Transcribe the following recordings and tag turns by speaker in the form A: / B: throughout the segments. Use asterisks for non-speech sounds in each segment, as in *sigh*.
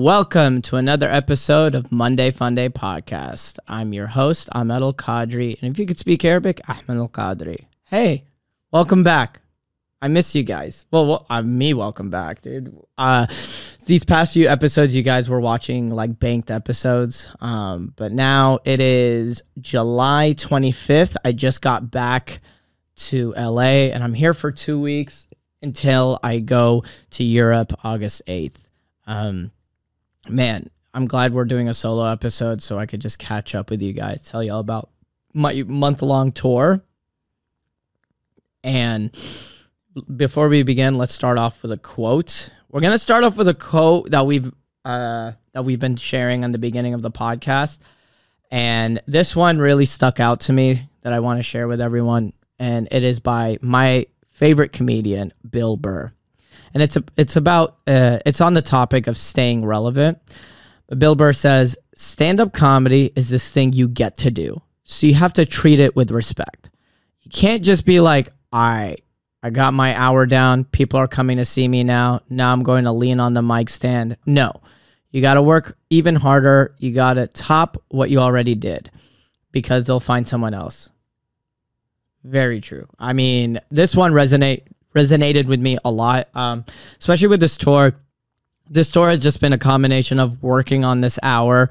A: Welcome to another episode of Monday Funday podcast. I'm your host, Ahmed Al-kadri. And if you could speak Arabic, Ahmed Al-kadri. Hey, welcome back. I miss you guys. Well, well uh, me, welcome back, dude. Uh, these past few episodes, you guys were watching like banked episodes. Um, but now it is July 25th. I just got back to LA and I'm here for two weeks until I go to Europe August 8th. Um, man, I'm glad we're doing a solo episode so I could just catch up with you guys, tell you all about my month long tour. And before we begin, let's start off with a quote. We're gonna start off with a quote that we've uh, that we've been sharing on the beginning of the podcast, and this one really stuck out to me that I want to share with everyone, and it is by my favorite comedian, Bill Burr and it's a, it's about uh, it's on the topic of staying relevant. Bill Burr says stand up comedy is this thing you get to do, so you have to treat it with respect. You can't just be like, I I got my hour down. People are coming to see me now. Now I'm going to lean on the mic stand. No, you got to work even harder. You got to top what you already did because they'll find someone else. Very true. I mean, this one resonate resonated with me a lot, um, especially with this tour. This tour has just been a combination of working on this hour.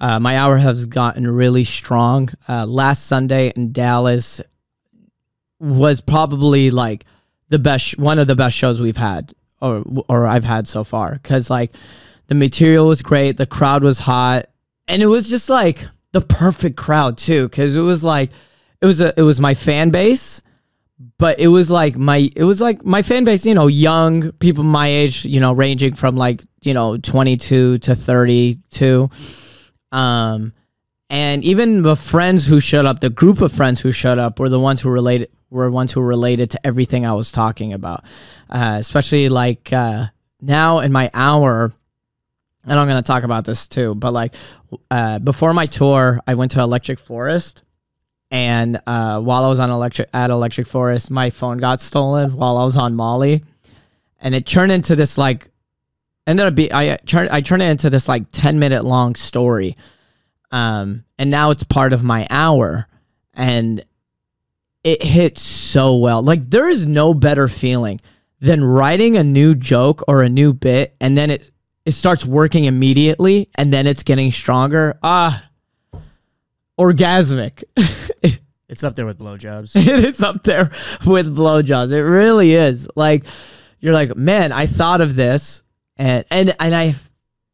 A: Uh, my hour has gotten really strong. Uh, last Sunday in Dallas was probably like the best, one of the best shows we've had, or or I've had so far. Because like the material was great, the crowd was hot, and it was just like the perfect crowd too. Because it was like it was a it was my fan base but it was like my it was like my fan base you know young people my age you know ranging from like you know 22 to 32 um and even the friends who showed up the group of friends who showed up were the ones who related were ones who related to everything i was talking about. Uh, especially like uh, now in my hour and i'm going to talk about this too but like uh, before my tour i went to electric forest and uh, while I was on electric at Electric Forest, my phone got stolen while I was on Molly, and it turned into this like ended up be I turned I turned it into this like ten minute long story, um, and now it's part of my hour, and it hits so well. Like there is no better feeling than writing a new joke or a new bit, and then it it starts working immediately, and then it's getting stronger. Ah orgasmic. *laughs*
B: it's up there with blowjobs. *laughs*
A: it is up there with blowjobs. It really is. Like you're like, man, I thought of this, and and and I,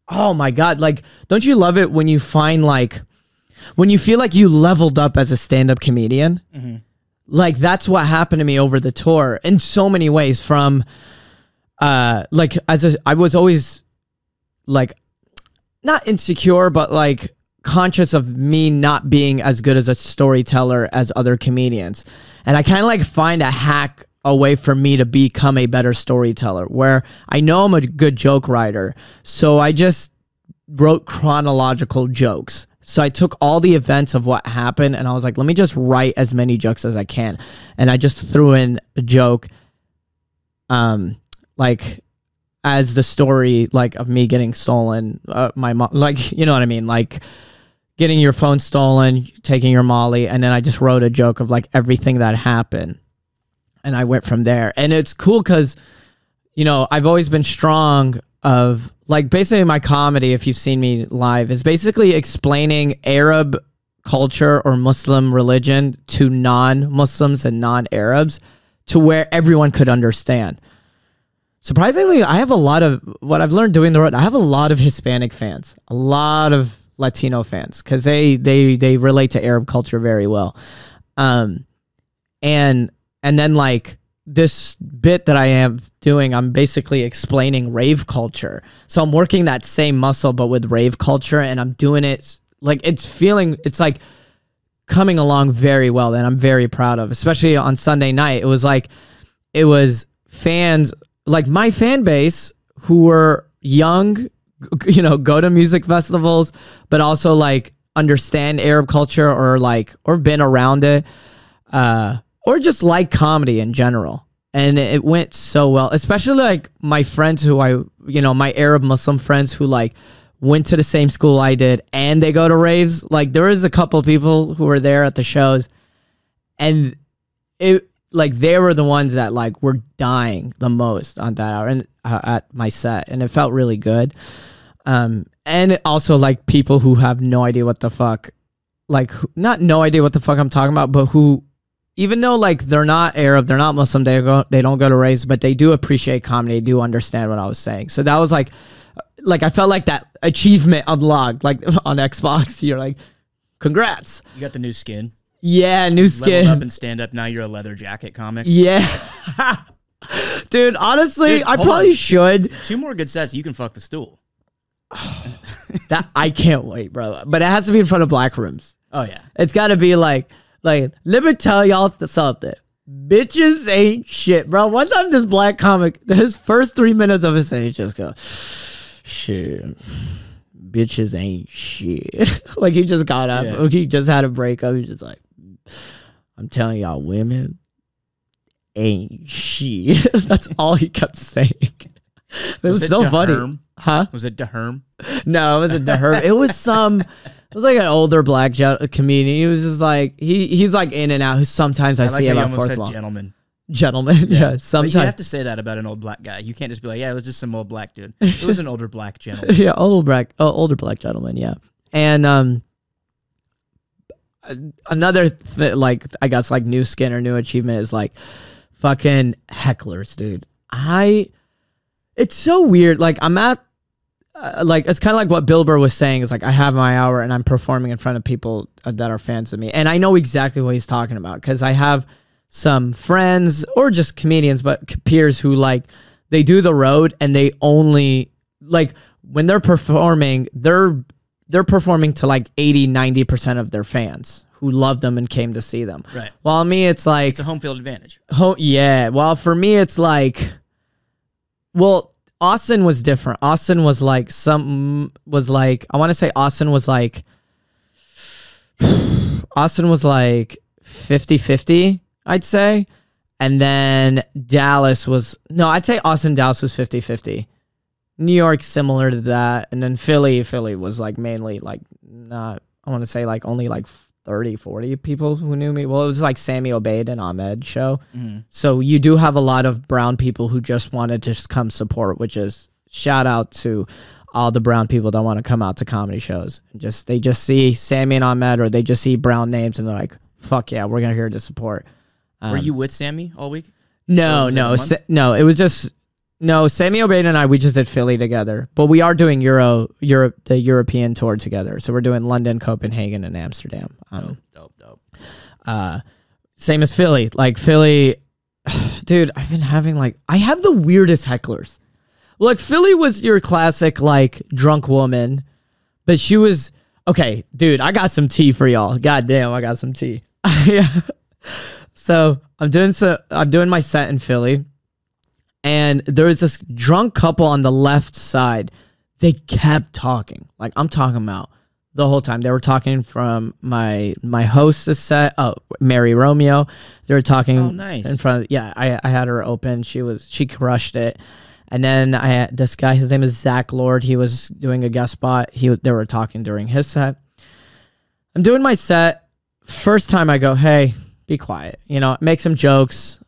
A: oh my god, like, don't you love it when you find like, when you feel like you leveled up as a stand-up comedian? Mm-hmm. Like that's what happened to me over the tour in so many ways. From, uh, like as a, I was always like, not insecure, but like conscious of me not being as good as a storyteller as other comedians. And I kind of like find a hack a way for me to become a better storyteller where I know I'm a good joke writer. So I just wrote chronological jokes. So I took all the events of what happened and I was like, let me just write as many jokes as I can. And I just threw in a joke um like as the story like of me getting stolen uh, my mom like *laughs* you know what I mean like getting your phone stolen, taking your Molly, and then I just wrote a joke of like everything that happened. And I went from there. And it's cool because, you know, I've always been strong of like basically my comedy, if you've seen me live, is basically explaining Arab culture or Muslim religion to non Muslims and non Arabs to where everyone could understand. Surprisingly, I have a lot of what I've learned doing the road. I have a lot of Hispanic fans, a lot of Latino fans because they they they relate to Arab culture very well. Um, and and then like this bit that I am doing, I'm basically explaining rave culture. So I'm working that same muscle but with rave culture, and I'm doing it like it's feeling it's like coming along very well, and I'm very proud of. Especially on Sunday night, it was like it was fans like my fan base who were young you know, go to music festivals, but also like understand Arab culture or like or been around it, uh, or just like comedy in general. and it went so well. Especially like my friends who I, you know, my Arab Muslim friends who like went to the same school I did, and they go to raves. Like there is a couple people who were there at the shows, and it like they were the ones that like were dying the most on that hour and uh, at my set, and it felt really good. Um, and also like people who have no idea what the fuck, like not no idea what the fuck I'm talking about, but who, even though like they're not Arab, they're not Muslim, they go they don't go to raves, but they do appreciate comedy, they do understand what I was saying. So that was like, like I felt like that achievement unlocked, like *laughs* on Xbox. *laughs* You're like, congrats,
B: You got the new skin.
A: yeah, new
B: Leveled
A: skin.
B: up and stand up. Now you're a leather jacket comic. *laughs*
A: Yeah. Dude, honestly,
B: Dude,
A: I probably
B: on.
A: should.
B: Two more good sets. You can fuck the stool.
A: That I can't wait, bro. But it has to be in front of black rooms.
B: Oh yeah.
A: It's got to be like, like, let me tell y'all something. Bitches ain't shit, bro. One time, this black comic, his first three minutes of his he just go, shit. Bitches ain't shit. *laughs* like he just got up.
B: Yeah.
A: He just had a breakup. He's just like, I'm telling y'all, women ain't shit. *laughs* That's all he kept saying. *laughs* It was,
B: it
A: so funny. Huh?
B: Was it DeHerm?
A: No, it wasn't to her. It was some. It was like an older black ge- comedian. He was just like he he's like in and out. Sometimes I,
B: I
A: see
B: like you
A: about
B: almost
A: fourth
B: said
A: wall.
B: gentleman.
A: Gentlemen, *laughs* yeah.
B: But you have to say that about an old black guy. You can't just be like, yeah, it was just some old black dude. *laughs* It was an older black gentleman.
A: yeah, older black, oh, older black gentleman, yeah. And um, another th- like I guess like new skin or new achievement is like fucking hecklers, dude. I, it's so weird. Like I'm at. Uh, like it's kind of like what Bill Burr was saying is like I have my hour and I'm performing in front of people uh, that are fans of me and I know exactly what he's talking about because I have some friends or just comedians but peers who like they do the road and they only like when they're performing they're they're performing to like 80 90% of their fans who love them and came to see them
B: Right.
A: while me it's like
B: It's a home field advantage.
A: Oh yeah. Well, for me, it's like, well, Austin was different. Austin was like some was like I want to say Austin was like *sighs* Austin was like 50-50, I'd say. And then Dallas was no, I'd say Austin Dallas was 50-50. New York similar to that, and then Philly Philly was like mainly like not I want to say like only like 30 40 people who knew me. Well, it was like Sammy Obeid and Ahmed show.
B: Mhm.
A: So you do have a lot of brown people who just wanted to just come support, which is shout out to all the brown people that want to come out to comedy shows. And just they just see Sammy and Ahmed or they just see brown names and they're like, "Fuck yeah, we're gonna here to support."
B: Were
A: Um,
B: you with Sammy all week?
A: No, no. No. It was just no. Sammy Obeid and I we just did Philly together, but we are doing Euro Europe the European tour together. So we're doing London, Copenhagen, and Amsterdam. Um,
B: Dope, dope.
A: uh same as Philly. Like Philly *sighs* dude, I've been having like I have the weirdest hecklers. Look, Philly was your classic like drunk woman, but she was okay, dude, I got some tea for y'all. God damn, I got some tea. *laughs* yeah. So I'm doing so I'm doing my set in Philly. And there was this drunk couple on the left side. They kept talking. Like I'm talking about the whole time. They were talking from my my hostess set, oh Mary Romeo. They were talking
B: Oh, nice.
A: in front of yeah, I I had her open. She was she crushed it. And then I had this guy, his name is Zach Lord. He was doing a guest spot. He they were talking during his set. I'm doing my set. First time I go, hey, be quiet. You know, make some jokes.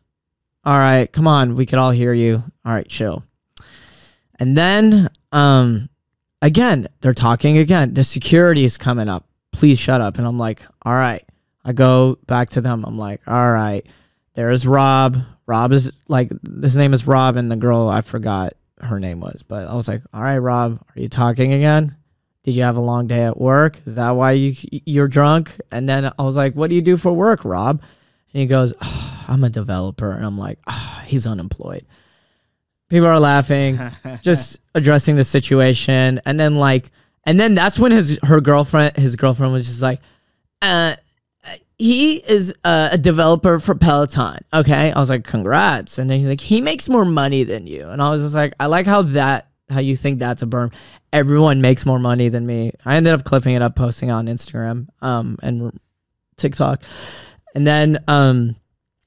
A: All right, come on, we could all hear you. All right, chill. And then, um, again, they're talking again. The security is coming up. Please shut up. And I'm like, all right. I go back to them. I'm like, all right. There's Rob. Rob is like his name is Rob, and the girl I forgot her name was. But I was like, all right, Rob, are you talking again? Did you have a long day at work? Is that why you you're drunk? And then I was like, what do you do for work, Rob? And he goes, "Oh, I'm a developer. And I'm like, "Ah, he's unemployed. People are laughing, *laughs* just addressing the situation. And then like, and then that's when his her girlfriend, his girlfriend was just like, uh, he is uh, a developer for Peloton. Okay. I was like, congrats. And then he's like, he makes more money than you. And I was just like, I like how that, how you think that's a berm. Everyone makes more money than me. I ended up clipping it up, posting on Instagram um, and TikTok. And then um,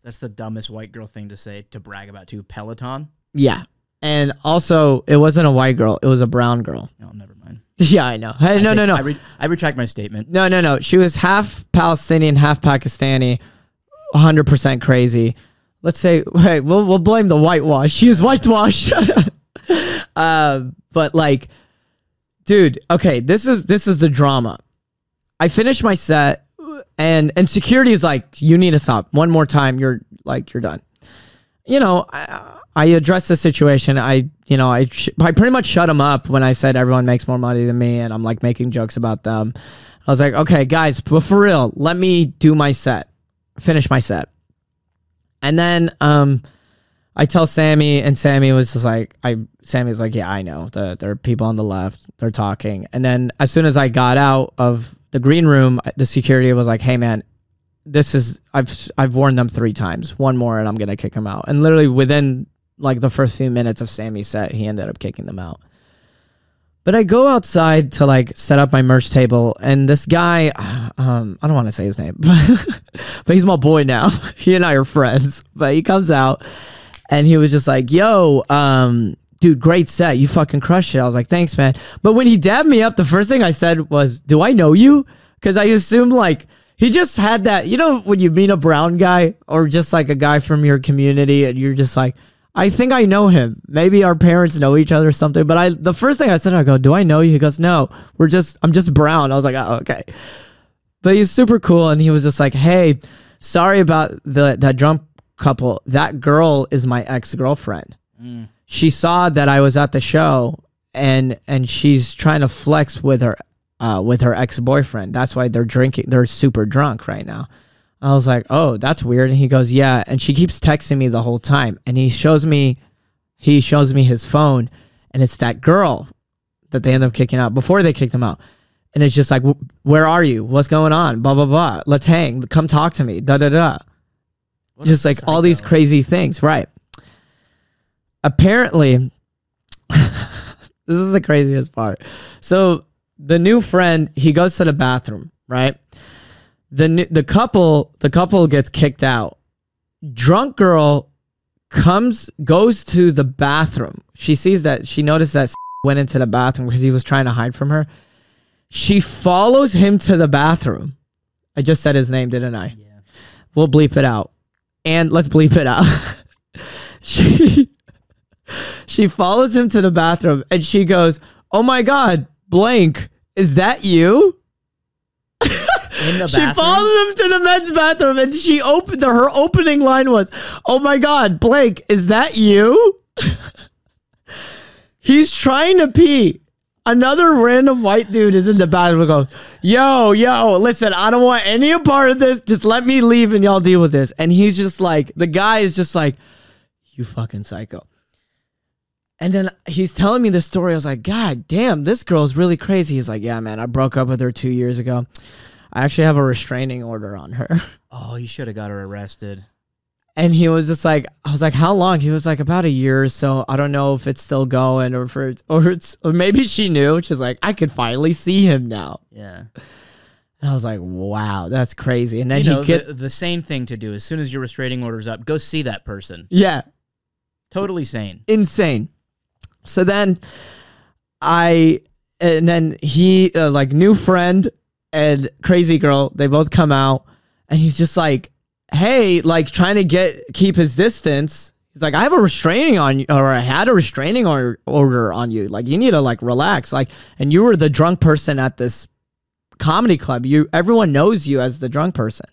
B: That's the dumbest white girl thing to say to brag about too. Peloton.
A: Yeah. And also, it wasn't a white girl, it was a brown girl.
B: No, never mind. *laughs*
A: Yeah, I know. Hey,
B: I
A: no,
B: take-
A: no, no.
B: I, re- I retract my statement.
A: No, no, no. She was half Palestinian, half Pakistani, 100% crazy. Let's say, hey, we'll, we'll blame the whitewash. She is whitewashed. *laughs* uh, but like, dude, okay, this is this is the drama. I finished my set, and and security is like, you need to stop. One more time, you're like, you're done. You know, I, I addressed the situation. I, you know, I sh- I pretty much shut them up when I said everyone makes more money than me, and I'm like making jokes about them. I was like, okay, guys, but for real, let me do my set, finish my set. And then um, I tell Sammy, and Sammy was just like, I Sammy was like, yeah, I know. The, there are people on the left, they're talking. And then as soon as I got out of the green room, the security was like, hey man, this is I've I've warned them three times. One more, and I'm gonna kick them out. And literally within like the first few minutes of Sammy's set, he ended up kicking them out. But I go outside to like set up my merch table, and this guy, *sighs* um, I don't want to say his name, *laughs* but he's my boy now. *laughs* he and I are friends. But he comes out, and he was just like, "Yo, um, dude, great set. You fucking crushed it." I was like, "Thanks, man." But when he dabbed me up, the first thing I said was, "Do I know you?" Because I assumed like he just had that. You know, when you meet a brown guy or just like a guy from your community, and you're just like. I think I know him. Maybe our parents know each other or something. But I, the first thing I said, I go, "Do I know you?" He goes, "No, we're just, I'm just brown." I was like, "Oh, okay." But he's super cool, and he was just like, "Hey, sorry about the that drunk couple. That girl is my ex girlfriend. She saw that I was at the show, and and she's trying to flex with her, uh, with her ex boyfriend. That's why they're drinking. They're super drunk right now." I was like, "Oh, that's weird." And he goes, "Yeah." And she keeps texting me the whole time, and he shows me, he shows me his phone, and it's that girl that they end up kicking out before they kicked him out. And it's just like, "Where are you? What's going on? Blah blah blah. Let's hang. Come talk to me." Da da da.
B: What
A: Just like all these crazy things, right? Apparently, *laughs* this is the craziest part. So the new friend, he goes to the bathroom, right? the the couple the couple gets kicked out. Drunk girl comes goes to the bathroom. She sees that she noticed that *laughs* went into the bathroom because he was trying to hide from her. She follows him to the bathroom. I just said his name, didn't I?
B: Yeah.
A: We'll bleep it out. And let's bleep it out. *laughs* she she follows him to the bathroom and she goes, "Oh my god, blank, is that you?" *laughs* She follows him to the men's bathroom and she opened her opening line was, "Oh my god, Blake, is that you?" *laughs* He's trying to pee. Another random white dude is in the bathroom and goes, Yo, yo, listen, I don't want any part of this. Just let me leave and y'all deal with this. And he's just like, the guy is just like, You fucking psycho. And then he's telling me this story. I was like, God damn, this girl's really crazy. He's like, Yeah, man, I broke up with her two years ago. I actually have a restraining order on her. *laughs*
B: Oh, you should have got her arrested.
A: And he was just like, I was like, how long? He was like, about a year or so. I don't know if it's still going or for or it's or maybe she knew. She's like, I could finally see him now.
B: Yeah.
A: And I was like, wow, that's crazy. And then
B: you know,
A: he gets,
B: the, the same thing to do. As soon as your restraining order's up, go see that person.
A: yeah,
B: Totally sane.
A: insane. So then I, and then he, uh, like, new friend and crazy girl, they both come out and he's just like, hey, like, trying to get, keep his distance. He's like, I have a restraining on you, or I had a restraining or, order on you. Like, you need to, like, relax. Like, and you were the drunk person at this comedy club. You, everyone knows you as the drunk person.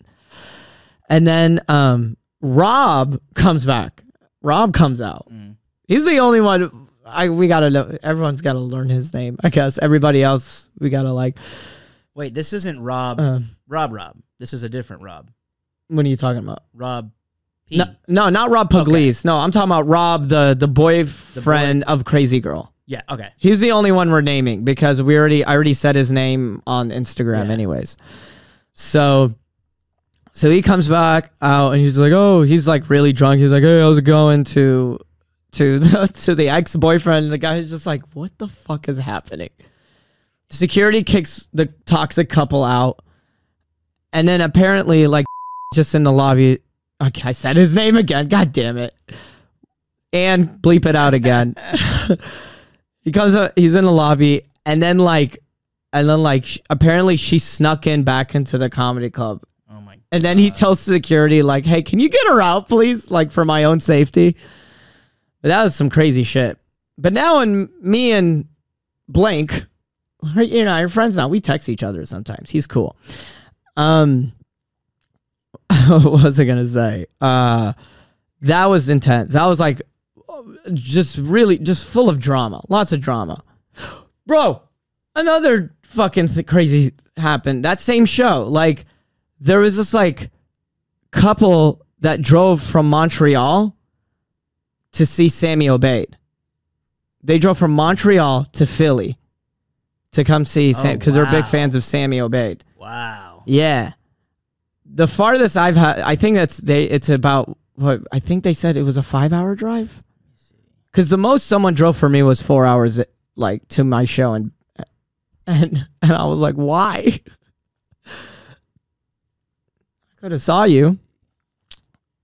A: And then, um, Rob comes back. Rob comes out.
B: Mm.
A: He's the only one. I we gotta know. Everyone's gotta learn his name. I guess everybody else we gotta like.
B: Wait, this isn't Rob.
A: Um,
B: Rob Rob. This is a different Rob.
A: What are you talking about?
B: Rob P.
A: No, no, not Rob Pugliese. No, I'm talking about Rob, the the boyfriend of Crazy Girl.
B: Yeah, okay.
A: He's the only one we're naming because we already I already said his name on Instagram
B: Yeah.
A: anyways. So so he comes back out and he's like, "Oh, he's like really drunk." He's like, "Hey, how's it going?" to to the, *laughs* to the ex-boyfriend. And the guy is just like, "What the fuck is happening?" Security kicks the toxic couple out. And then apparently like just in the lobby Okay, I said his name again. God damn it. And bleep it out again. *laughs* he comes up, he's in the lobby, and then like, and then like, sh- apparently she snuck in back into the comedy club.
B: Oh my.
A: And then he tells security, like, hey, can you get her out, please? Like, for my own safety. But that was some crazy shit. But now, when me and Blank, *laughs* you know, our friends now, we text each other sometimes. He's cool. Um, *laughs* what was I gonna say? Uh, that was intense. That was like just really just full of drama, lots of drama, *gasps* bro. Another fucking th- crazy happened. That same show, like there was this like couple that drove from Montreal to see Sammy Obeid. They drove from Montreal to Philly to come see Sam
B: Oh,
A: because they're big fans of Sammy Obeid.
B: Wow.
A: Yeah. The farthest I've had, I think that's they. It's about what I think they said it was a five-hour drive. Because the most someone drove for me was four hours, like to my show, and and and I was like, why? I could have saw you,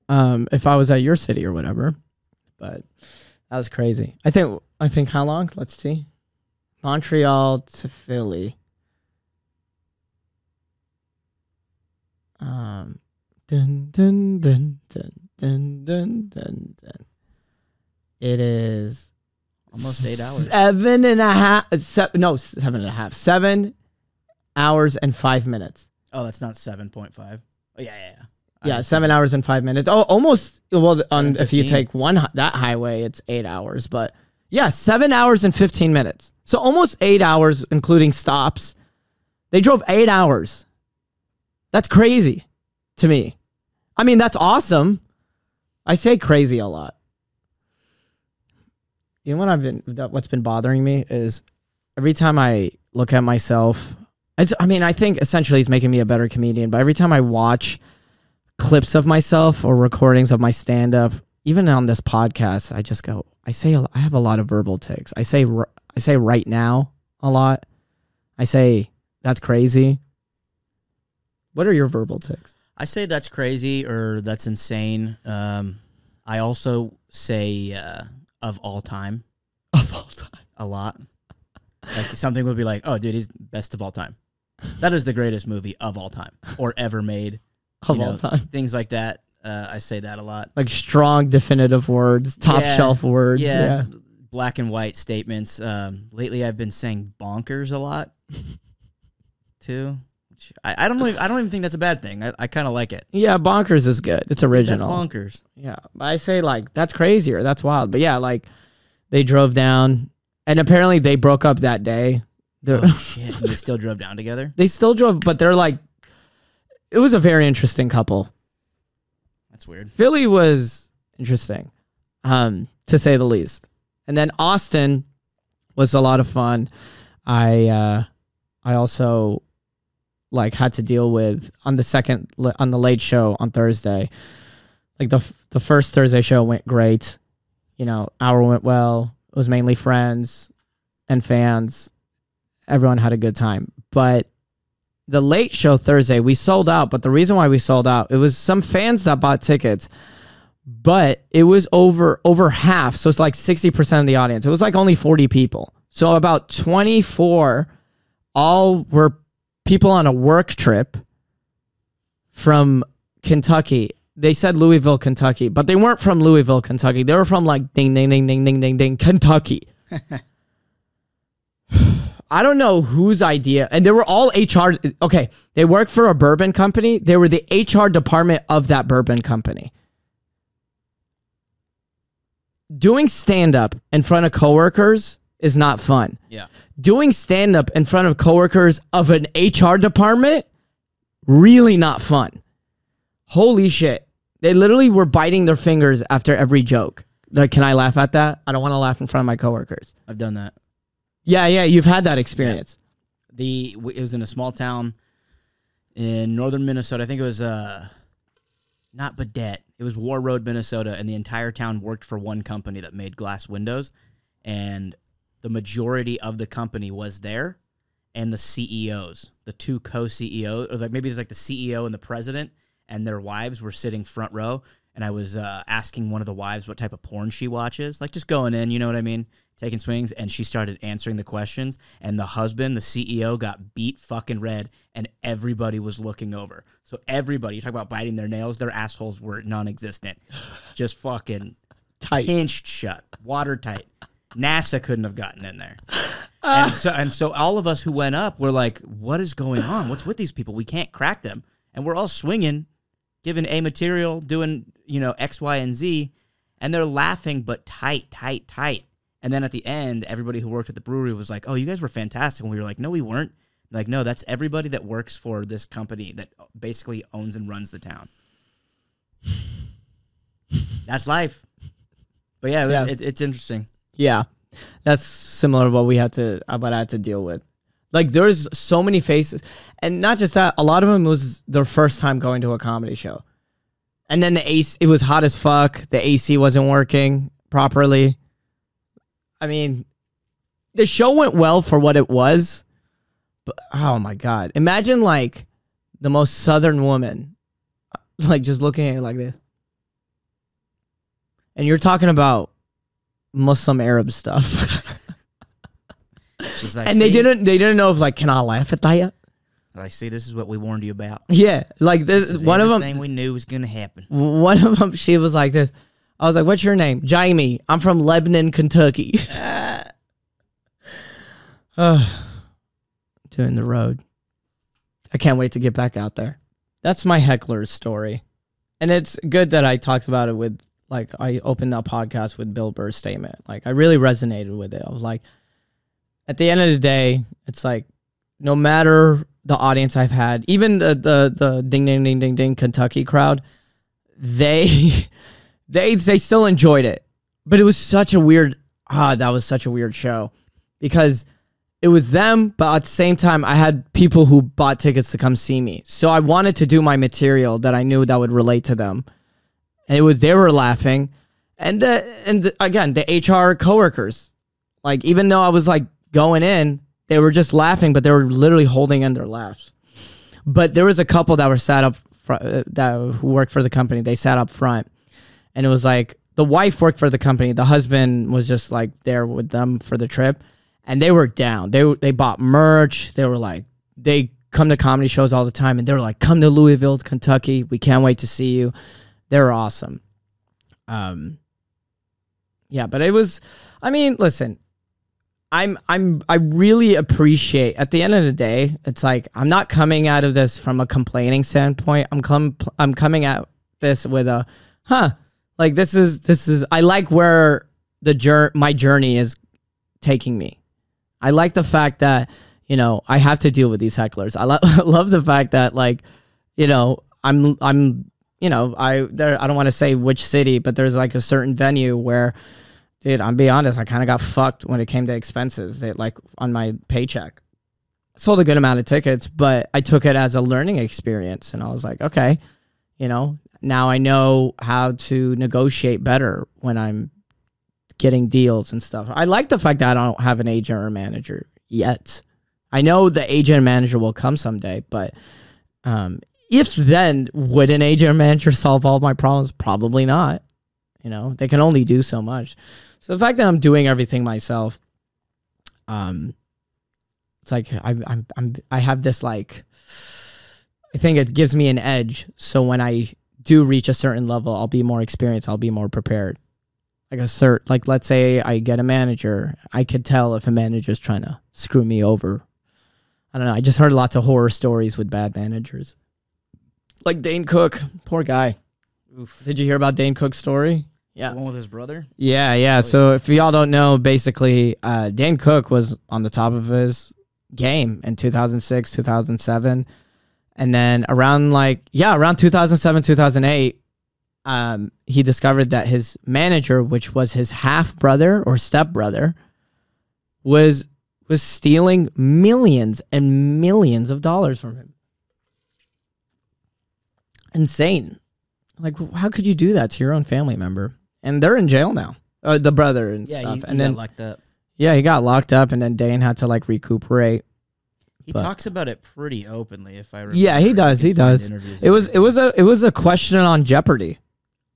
A: um, if I was at your city or whatever, but that was crazy. I think I think how long? Let's see, Montreal to Philly. Um, dun dun dun dun dun dun dun dun. It is
B: Almost eight hours.
A: Seven and a half. Se- no, seven and a half. Seven hours and five minutes.
B: Oh, that's not seven point five. Oh yeah, yeah, yeah.
A: Yeah, seven hours and five minutes. Oh, almost. Well, on if you take one that highway, it's eight hours. But yeah, seven hours and fifteen minutes. So almost eight hours, including stops. They drove eight hours. That's crazy to me. I mean, that's awesome. I say crazy a lot. You know what I've been what's been bothering me is every time I look at myself. It's, I mean, I think essentially it's making me a better comedian. But every time I watch clips of myself or recordings of my stand up, even on this podcast, I just go. I say I have a lot of verbal tics. I say I say right now a lot. I say that's crazy. What are your verbal tics?
B: I say that's crazy or that's insane. Um, I also say uh, of all time *laughs*
A: Of all time.
B: a lot. Like something would be like, "Oh, dude, he's best of all time." That is the greatest movie of all time or ever made. *laughs*
A: Of
B: You
A: all time.
B: Things like that. Uh, I say that a lot.
A: Like strong, definitive words, top
B: Yeah.
A: shelf words.
B: yeah,
A: Yeah.
B: black and white statements. Um, lately, I've been saying bonkers a lot *laughs* too. Which I, I don't even I don't even think that's a bad thing. I, I kind of like it.
A: Yeah, bonkers is good. It's
B: Dude, That's
A: original.
B: bonkers.
A: Yeah, I say like that's crazy or that's wild. But yeah, like they drove down, and apparently they broke up that day. They're-
B: Oh *laughs* shit! And they still drove down together.
A: they still drove, but they're like, it was a very interesting couple.
B: That's weird.
A: Philly was interesting, um, to say the least. And then Austin was a lot of fun. I uh, I also like had to deal with on the second on the late show on Thursday. Like the the first Thursday show went great. You know, hour went well. It was mainly friends and fans. Everyone had a good time. But the late show Thursday, we sold out. But the reason why we sold out, it was some fans that bought tickets, but it was over over half. So it's like sixty percent of the audience. It was like only forty people. So about twenty four, all were people on a work trip from Kentucky. They said Louisville, Kentucky, but they weren't from Louisville, Kentucky. They were from like ding ding ding ding ding ding ding Kentucky. *sighs* I don't know whose idea, and they were all HR. Okay, they worked for a bourbon company. They were the HR department of that bourbon company. Doing stand up in front of coworkers is not fun.
B: Yeah.
A: Doing stand up in front of coworkers of an HR department, really not fun. Holy shit. They literally were biting their fingers after every joke. Like, can I laugh at that? I don't want to laugh in front of my coworkers.
B: I've done that.
A: Yeah, yeah, you've had that experience.
B: The it was in a small town in northern Minnesota. I think it was uh not Baudette. It was Warroad, Minnesota, and the entire town worked for one company that made glass windows, and the majority of the company was there, and the CEOs, the two co-CEOs, or like maybe it's like the CEO and the president, and their wives were sitting front row. And I was uh, asking one of the wives what type of porn she watches, like just going in, you know what I mean, taking swings. And she started answering the questions, and the husband, the CEO, got beat fucking red, and everybody was looking over. So everybody, you talk about biting their nails, their assholes were non-existent, just fucking
A: Tight.
B: pinched shut, watertight. NASA couldn't have gotten in there. And so and so all of us who went up were like, what is going on? What's with these people? We can't crack them. And we're all swinging, giving A material, doing, you know, X, Y, and Z, and they're laughing but tight, tight, tight. And then at the end, everybody who worked at the brewery was like, "Oh, you guys were fantastic." And we were like, "No, we weren't." Like, no, that's everybody that works for this company that basically owns and runs the town. That's life. But yeah,
A: Yeah.
B: It's, it's interesting.
A: Yeah, that's similar to what we had to uh, what I had to deal with. Like there's so many faces, and not just that. A lot of them was their first time going to a comedy show, and then the AC it was hot as fuck. The AC wasn't working properly. I mean, the show went well for what it was, but oh my god! Imagine like the most southern woman, *laughs* like just looking at it like this, and you're talking about Muslim Arab stuff.
B: Like,
A: and they
B: "See?"
A: didn't they didn't know if like can I laugh at that?
B: Like, see, this is what we warned you about.
A: Yeah. Like this,
B: This is
A: one of them
B: we knew was going to happen.
A: one of them she was like this. I was like, "What's your name?" Jamie. I'm from Lebanon, Kentucky. *laughs* uh, doing the road. I can't wait to get back out there. That's my heckler's story. And it's good that I talked about it with like I opened that podcast with Bill Burr's statement. Like I really resonated with it. I was like at the end of the day, it's like no matter the audience I've had, even the the the ding ding ding ding ding Kentucky crowd, they *laughs* they they still enjoyed it. But it was such a weird ah, that was such a weird show because it was them, but at the same time, I had people who bought tickets to come see me. So I wanted to do my material that I knew that would relate to them, and it was they were laughing, and the, and again the HR coworkers, like even though I was like going in, they were just laughing, but they were literally holding in their laughs. But there was a couple that were sat up fr- uh, that who worked for the company. They sat up front, and it was like the wife worked for the company. The husband was just like there with them for the trip, and they were down. They they bought merch. They were like they come to comedy shows all the time, and they were like, "Come to Louisville, Kentucky. We can't wait to see you." They were awesome. Um, yeah, but it was. I mean, listen, I'm I'm I really appreciate at the end of the day, it's like I'm not coming out of this from a complaining standpoint. I'm com- I'm coming at this with a huh, like this is this is I like where the jour- my journey is taking me. I like the fact that, you know, I have to deal with these hecklers. I lo- *laughs* love the fact that like, you know, I'm I'm you know, I there I don't want to say which city, but there's like a certain venue where dude, I'm be honest, I kind of got fucked when it came to expenses. It, like on my paycheck, sold a good amount of tickets, but I took it as a learning experience, and I was like, okay, you know, now I know how to negotiate better when I'm getting deals and stuff. I like the fact that I don't have an agent or manager yet. I know the agent and manager will come someday, but um, if then would an agent manager solve all my problems? Probably not. You know, they can only do so much. So the fact that I'm doing everything myself, um, it's like I, I'm I'm I have this like, I think it gives me an edge. So when I do reach a certain level, I'll be more experienced. I'll be more prepared. Like a cert, like let's say I get a manager, I could tell if a manager's trying to screw me over. I don't know. I just heard lots of horror stories with bad managers, like Dane Cook. Poor guy.
B: Oof.
A: Did you hear about Dane Cook's story? Yeah.
B: The one with his brother?
A: Yeah, yeah. So if y'all don't know, basically, uh, Dane Cook was on the top of his game in 2006, 2007. And then around like, yeah, around 2007, 2008, um, he discovered that his manager, which was his half brother or step brother, was was stealing millions and millions of dollars from him. Insane. Like, how could you do that to your own family member? And they're in jail now. Uh, the brother and
B: Yeah,
A: stuff.
B: you,
A: and then
B: got locked up.
A: yeah, he got locked up, and then Dane had to like recuperate.
B: He
A: But-
B: talks about it pretty openly. If I remember.
A: Yeah, he does, he does. It was it was a it was a question on Jeopardy.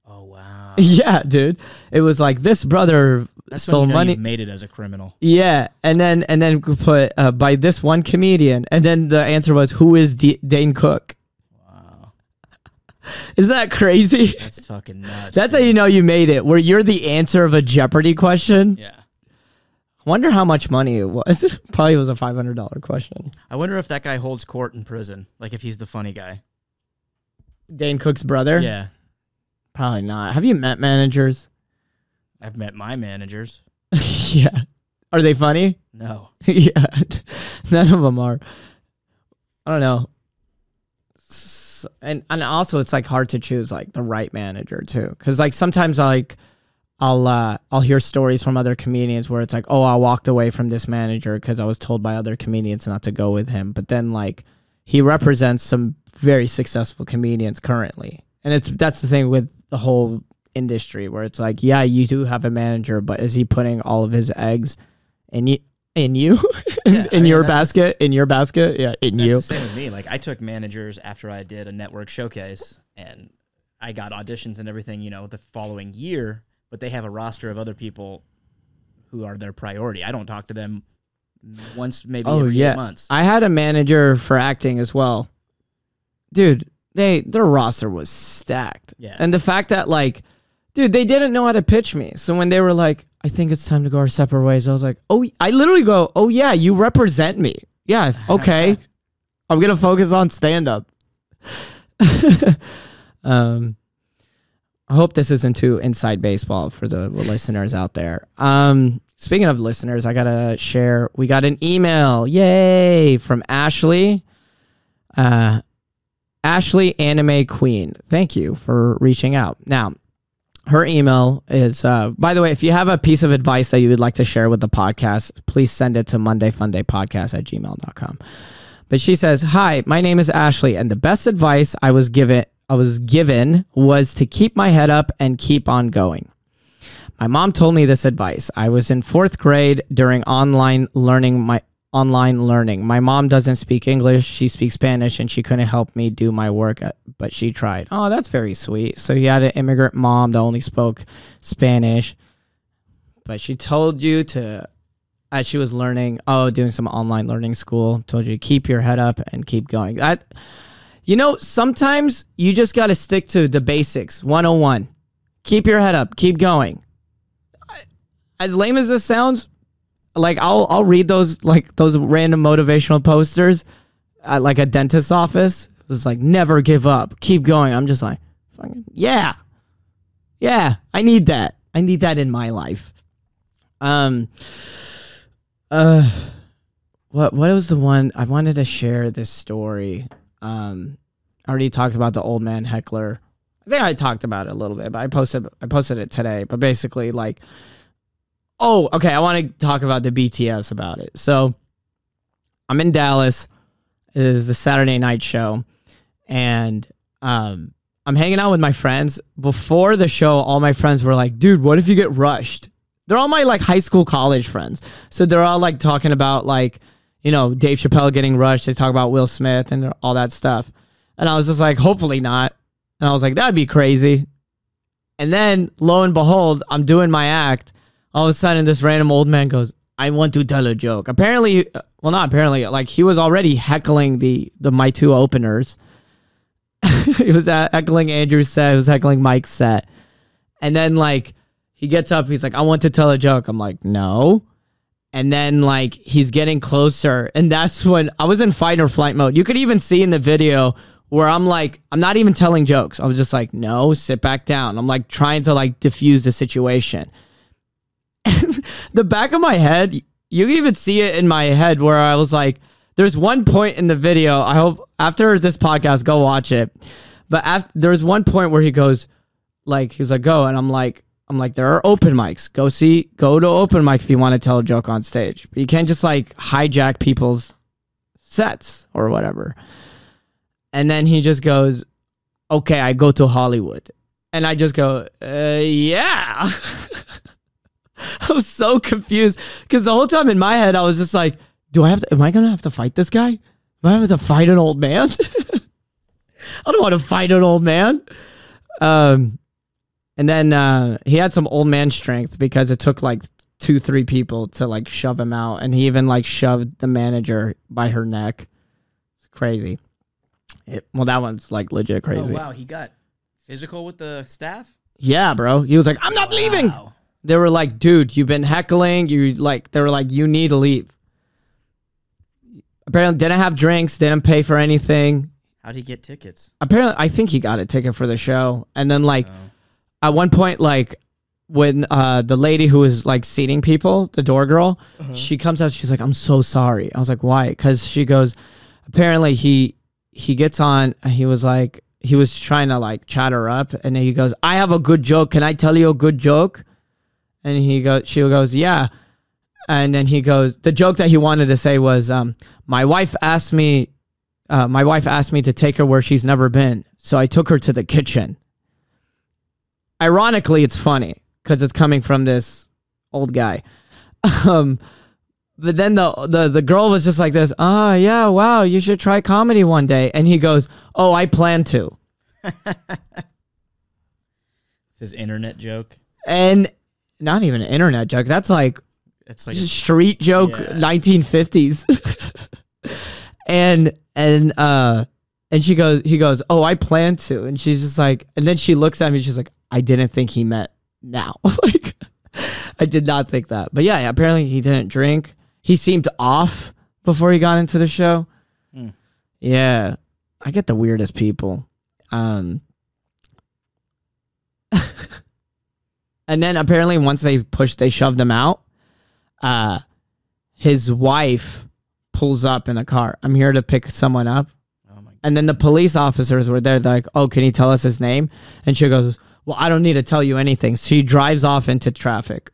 B: Oh wow. *laughs*
A: Yeah, dude. It was like this brother
B: That's
A: stole
B: you know
A: money.
B: made it as a criminal.
A: Yeah, and then and then put uh, by this one comedian, and then the answer was who is D- Dane Cook? *laughs* Isn't that crazy?
B: that's fucking nuts.
A: That's how you know you made it. Where you're the answer of a Jeopardy question.
B: Yeah.
A: Wonder how much money it was. *laughs* Probably was a five hundred dollar question.
B: I wonder if that guy holds court in prison. Like if he's the funny guy.
A: Dane Cook's brother.
B: Yeah.
A: Probably not. Have you met managers?
B: I've met my managers. *laughs*
A: yeah. Are they funny?
B: No.
A: yeah, none of them are. I don't know. And and also it's like hard to choose like the right manager too, because like sometimes like I'll uh I'll hear stories from other comedians where it's like oh I walked away from this manager because I was told by other comedians not to go with him, but then like he represents some very successful comedians currently, and it's that's the thing with the whole industry where it's like yeah you do have a manager, but is he putting all of his eggs in you? In you, *laughs* in,
B: Yeah,
A: in
B: mean,
A: your basket, in your basket, yeah, in you.
B: same with me. Like I took managers after I did a network showcase and I got auditions and everything, you know, the following year, but they have a roster of other people who are their priority. I don't talk to them once maybe
A: Oh,
B: every
A: yeah.
B: eight months.
A: I had a manager for acting as well. Dude, they their roster was stacked.
B: Yeah.
A: And the fact that like dude, they didn't know how to pitch me. So when they were like, "I think it's time to go our separate ways." I was like, "Oh, I literally go, "Oh yeah, you represent me." Yeah, *laughs* okay. I'm going to focus on stand up. *laughs* um I hope this isn't too inside baseball for the listeners out there. Um, speaking of listeners, I gotta share. We got an email, yay, from Ashley. Uh, Ashley Anime Queen. Thank you for reaching out. Now, her email is. Uh, by the way, if you have a piece of advice that you would like to share with the podcast, please send it to mondayfundaypodcast at gmail.com. But she says, Hi, my name is Ashley, and the best advice I was given I was given was to keep my head up and keep on going. My mom told me this advice. I was in fourth grade during online learning my online learning. My mom doesn't speak English, she speaks Spanish, and she couldn't help me do my work, uh, but she tried. Oh, that's very sweet. So you had an immigrant mom that only spoke Spanish, but she told you to as she was learning, oh, doing some online learning school, told you to keep your head up and keep going. That you know, sometimes you just got to stick to the basics. 101. Keep your head up, keep going. As lame as this sounds, like I'll I'll read those like those random motivational posters at like a dentist's office. It was like never give up, keep going. I'm just like, yeah. Yeah, I need that. I need that in my life. Um uh what what was the one I wanted to share this story. Um I already talked about the old man heckler. I think I talked about it a little bit, but I posted I posted it today. But basically like Oh, okay, I want to talk about the BTS about it. So I'm in Dallas. It is the Saturday night show and um I'm hanging out with my friends. Before the show, all my friends were like, dude, what if you get rushed? They're all my like high school, college friends. So they're all like talking about like, you know, Dave Chappelle getting rushed. They talk about Will Smith and all that stuff. And I was just like, hopefully not. And I was like, that'd be crazy. And then lo and behold, I'm doing my act. All of a sudden, this random old man goes, I want to tell a joke. Apparently, well, not apparently, like he was already heckling the, the my two openers. *laughs* he was uh, heckling Andrew's set. He was heckling Mike's set. And then like he gets up. He's like, I want to tell a joke. I'm like, no. And then like he's getting closer, and that's when I was in fight or flight mode. You could even see in the video where I'm like, I'm not even telling jokes. I was just like, no, sit back down. I'm like trying to like diffuse the situation. *laughs* the back of my head, you even see it in my head where I was like, there's one point in the video. I hope after this podcast, go watch it. But after there's one point where he goes, like, he's like, go, and I'm like, I'm like, there are open mics. Go see, go to open mics if you want to tell a joke on stage. But you can't just like hijack people's sets or whatever. And then he just goes, okay, I go to Hollywood. And I just go, uh, yeah. *laughs* *laughs* I was so confused because the whole time in my head, I was just like, do I have to? Am I gonna have to fight this guy? Am I have to fight an old man? *laughs* I don't want to fight an old man. Um, and then uh, he had some old man strength because it took like two, three people to like shove him out, and he even like shoved the manager by her neck. It's crazy. It, well, that one's like legit crazy.
B: Oh wow, he got physical with the staff.
A: Yeah, bro. He was like, "I'm not leaving." They were like, "Dude, you've been heckling. You like." They were like, "You need to leave." Apparently, didn't have drinks. Didn't pay for anything.
B: How'd he get tickets?
A: Apparently, I think he got a ticket for the show, and then like
B: Oh.
A: at one point, like when uh the lady who was like seating people, the door girl, she comes out. She's like, "I'm so sorry." I was like, "Why?" Because she goes, apparently he he gets on. He was like he was trying to like chat her up, and then he goes, "I have a good joke. Can I tell you a good joke?" And he goes, she goes, "Yeah." And then he goes, the joke that he wanted to say was, um, "My wife asked me." Uh, my wife asked me to take her where she's never been, so I took her to the kitchen ironically it's funny because it's coming from this old guy *laughs* um but then the, the the girl was just like this ah yeah wow you should try comedy one day and he goes oh i plan to *laughs*
B: His internet joke.
A: and not even an internet joke. That's like
B: It's like
A: just street joke
B: Yeah.
A: 1950s *laughs* and and uh and she goes he goes oh i plan to. And she's just like and then she looks at me she's like i didn't think he meant now. *laughs* Like i did not think that. But yeah apparently he didn't drink. He seemed off before he got into the show.
B: Hmm.
A: yeah. I get the weirdest people. Um *laughs* and then apparently once they pushed they shoved him out uh his wife pulls up in a car. I'm here to pick someone up.
B: Oh my
A: and then the police officers were there they're like oh can you tell us his name? And she goes well i don't need to tell you anything. She drives off into traffic.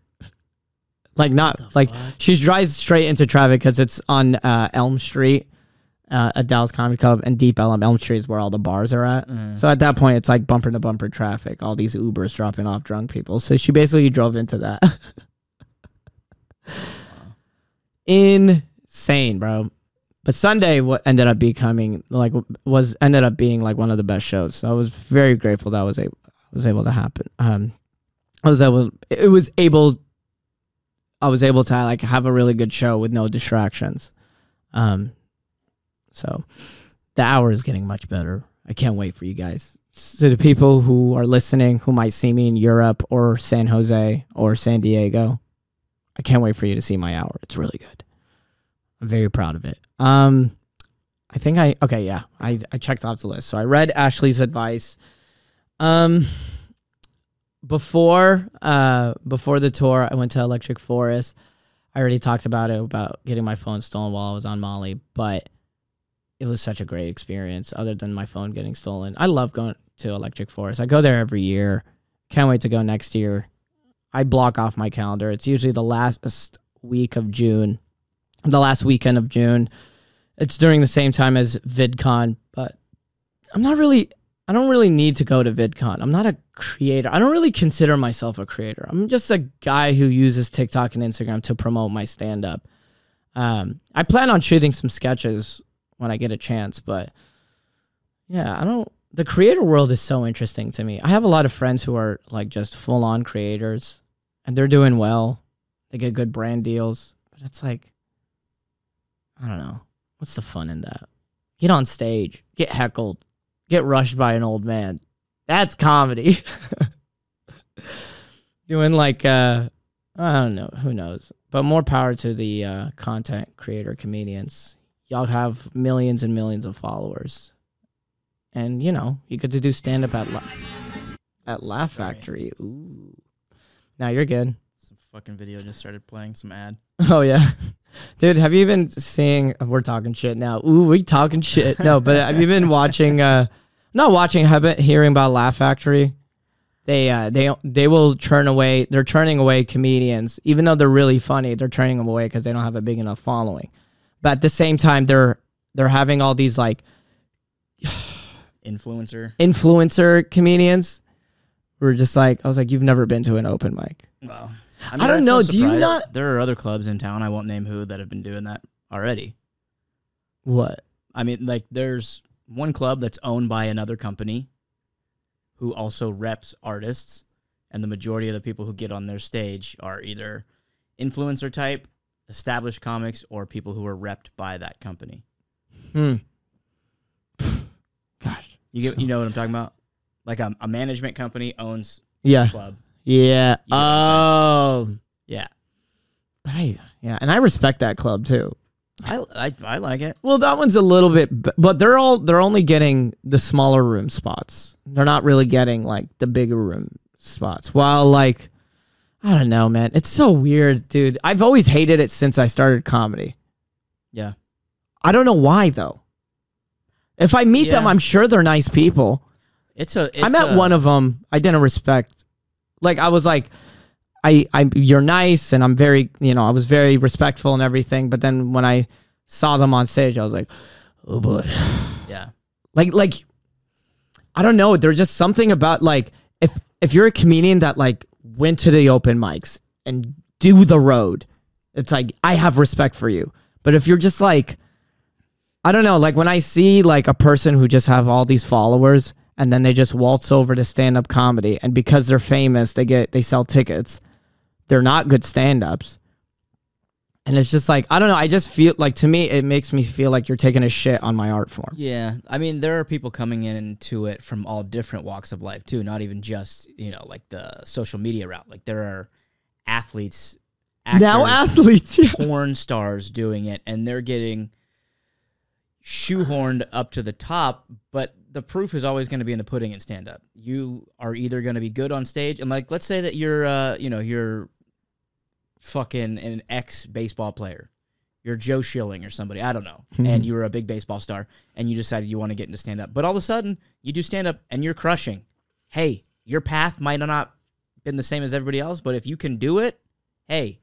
A: Like not like
B: fuck?
A: she drives straight into traffic because it's on uh, elm street uh, at dallas comedy club and Deep Ellum elm street is where all the bars are at
B: Uh,
A: so at that point, it's like bumper to bumper traffic. All these Ubers dropping off drunk people. So she basically drove into that. *laughs* Insane, bro. But Sunday, what ended up becoming like was ended up being like one of the best shows. So I was very grateful that was able was able to happen. Um, I was able. It was able. I was able to like have a really good show with no distractions. Um, so the hour is getting much better. I can't wait for you guys. So the people who are listening, who might see me in Europe or San Jose or San Diego, I can't wait for you to see my hour. It's really good. I'm very proud of it. Um, I think I okay, yeah. I I checked off the list. So I read Ashley's advice. Um, before uh before the tour, I went to Electric Forest. I already talked about it about getting my phone stolen while I was on Molly, but it was such a great experience other than my phone getting stolen. I love going to Electric Forest. I go there every year. Can't wait to go next year. I block off my calendar. It's usually the last week of June, the last weekend of June. It's during the same time as VidCon, but I'm not really I don't really need to go to VidCon. I'm not a creator. I don't really consider myself a creator. I'm just a guy who uses TikTok and Instagram to promote my stand up. Um, I plan on shooting some sketches when I get a chance, but yeah, I don't. The creator world is so interesting to me. I have a lot of friends who are like just full on creators and they're doing well. They get good brand deals, but it's like, I don't know. What's the fun in that? Get on stage, get heckled, get rushed by an old man. That's comedy. *laughs* Doing like, uh, I don't know, who knows? But more power to the uh, content creator comedians. Y'all have millions and millions of followers, and you know you get to do stand up at La- at Laugh Factory. Ooh, now you're good.
B: Some fucking video just started playing. Some ad. *laughs*
A: Oh yeah, dude. Have you been seeing? We're talking shit now. Ooh, we talking shit. No, but have you been watching? uh *laughs* Not watching. Have been hearing about Laugh Factory. They uh they they will turn away. They're turning away comedians, even though they're really funny. They're turning them away because they don't have a big enough following. But at the same time, they're they're having all these like *sighs*
B: Influencer.
A: influencer comedians. We're just like I was like, you've never been to an open mic.
B: Well,
A: I don't know, do you not-
B: There are other clubs in town. I won't name who that have been doing that already.
A: What?
B: I mean, like there's one club that's owned by another company who also reps artists, and the majority of the people who get on their stage are either influencer type, established comics, or people who are repped by that company.
A: Hmm. *sighs* Gosh.
B: You get,
A: So-
B: you know what I'm talking about? Like a, a management company owns
A: Yeah.
B: this club.
A: Yeah.
B: You know
A: Oh.
B: Yeah,
A: But I, yeah, and I respect that club too.
B: I, I I like it.
A: Well, that one's a little bit, but they're all they're only getting the smaller room spots. They're not really getting like the bigger room spots. While like, I don't know, man, it's so weird, dude. I've always hated it since I started comedy.
B: Yeah,
A: I don't know why though. If I meet them, I'm sure they're nice people.
B: it's a. It's
A: I met
B: a-
A: one of them. I didn't respect. Like I was like, I I you're nice and I'm very you know I was very respectful and everything. But then when I saw them on stage, I was like, oh boy.
B: Yeah,
A: Like like, I don't know. There's just something about like if if you're a comedian that like went to the open mics and do the road, it's like I have respect for you. But if you're just like, I don't know, like when I see like a person who just have all these followers and then they just waltz over to stand up comedy and because they're famous, they get they sell tickets. They're not good stand ups. And it's just like, I don't know, I just feel like to me it makes me feel like you're taking a shit on my art form.
B: yeah. I mean, there are people coming into it from all different walks of life too. Not even just you know like the social media route. Like there are athletes, actors,
A: now athletes, *laughs* yeah.
B: porn stars doing it, and they're getting shoehorned up to the top. But the proof is always going to be in the pudding and stand up. You are either going to be good on stage, and like let's say that you're, uh, you know, you're fucking an ex baseball player. You're Joe Schilling or somebody, I don't know, hmm. and you were a big baseball star, and you decided you want to get into stand up. But all of a sudden, you do stand up and you're crushing. Hey, your path might not have been the same as everybody else, but if you can do it, hey,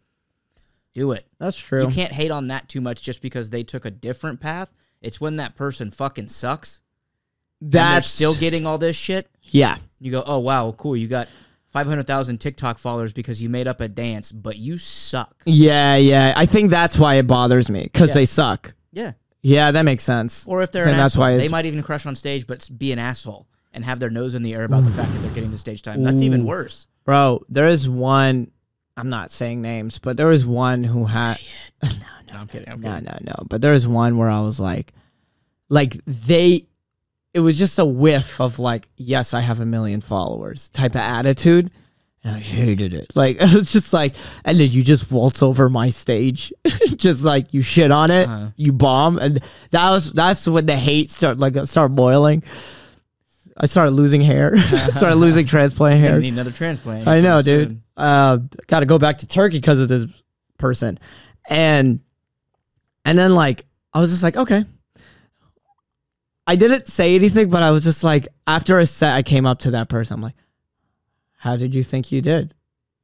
B: do it.
A: That's true.
B: You can't hate on that too much just because they took a different path. It's when that person fucking sucks.
A: That's
B: still getting all this shit.
A: yeah.
B: You go, oh wow, cool. You got five hundred thousand TikTok followers because you made up a dance, but you suck.
A: Yeah, yeah. I think that's why it bothers me because
B: Yeah.
A: they suck.
B: Yeah.
A: Yeah, that makes sense.
B: Or if they're
A: Then
B: an
A: that's
B: asshole,
A: why
B: they
A: it's-
B: might even crush on stage, but be an asshole and have their nose in the air about the fact that they're getting the stage time. That's even worse.
A: Bro, there is one. I'm not saying names, but there was one who had. *laughs*
B: No, no. I'm kidding. I'm
A: No,
B: kidding.
A: no, no. No. But there was one where I was like, like they. It was just a whiff of like, yes, I have a million followers type of attitude. And I hated it. Like *laughs* it was just like, and then you just waltz over my stage, *laughs* just like you shit on it,
B: Uh-huh.
A: you bomb, and that was that's when the hate start like start boiling. I started losing hair, *laughs* started losing transplant hair.
B: need another transplant.
A: I know, dude. Uh, got to go back to Turkey because of this person, and and then like I was just like, okay. I didn't say anything, but I was just like, after a set, I came up to that person. I'm like, "How did you think you did?"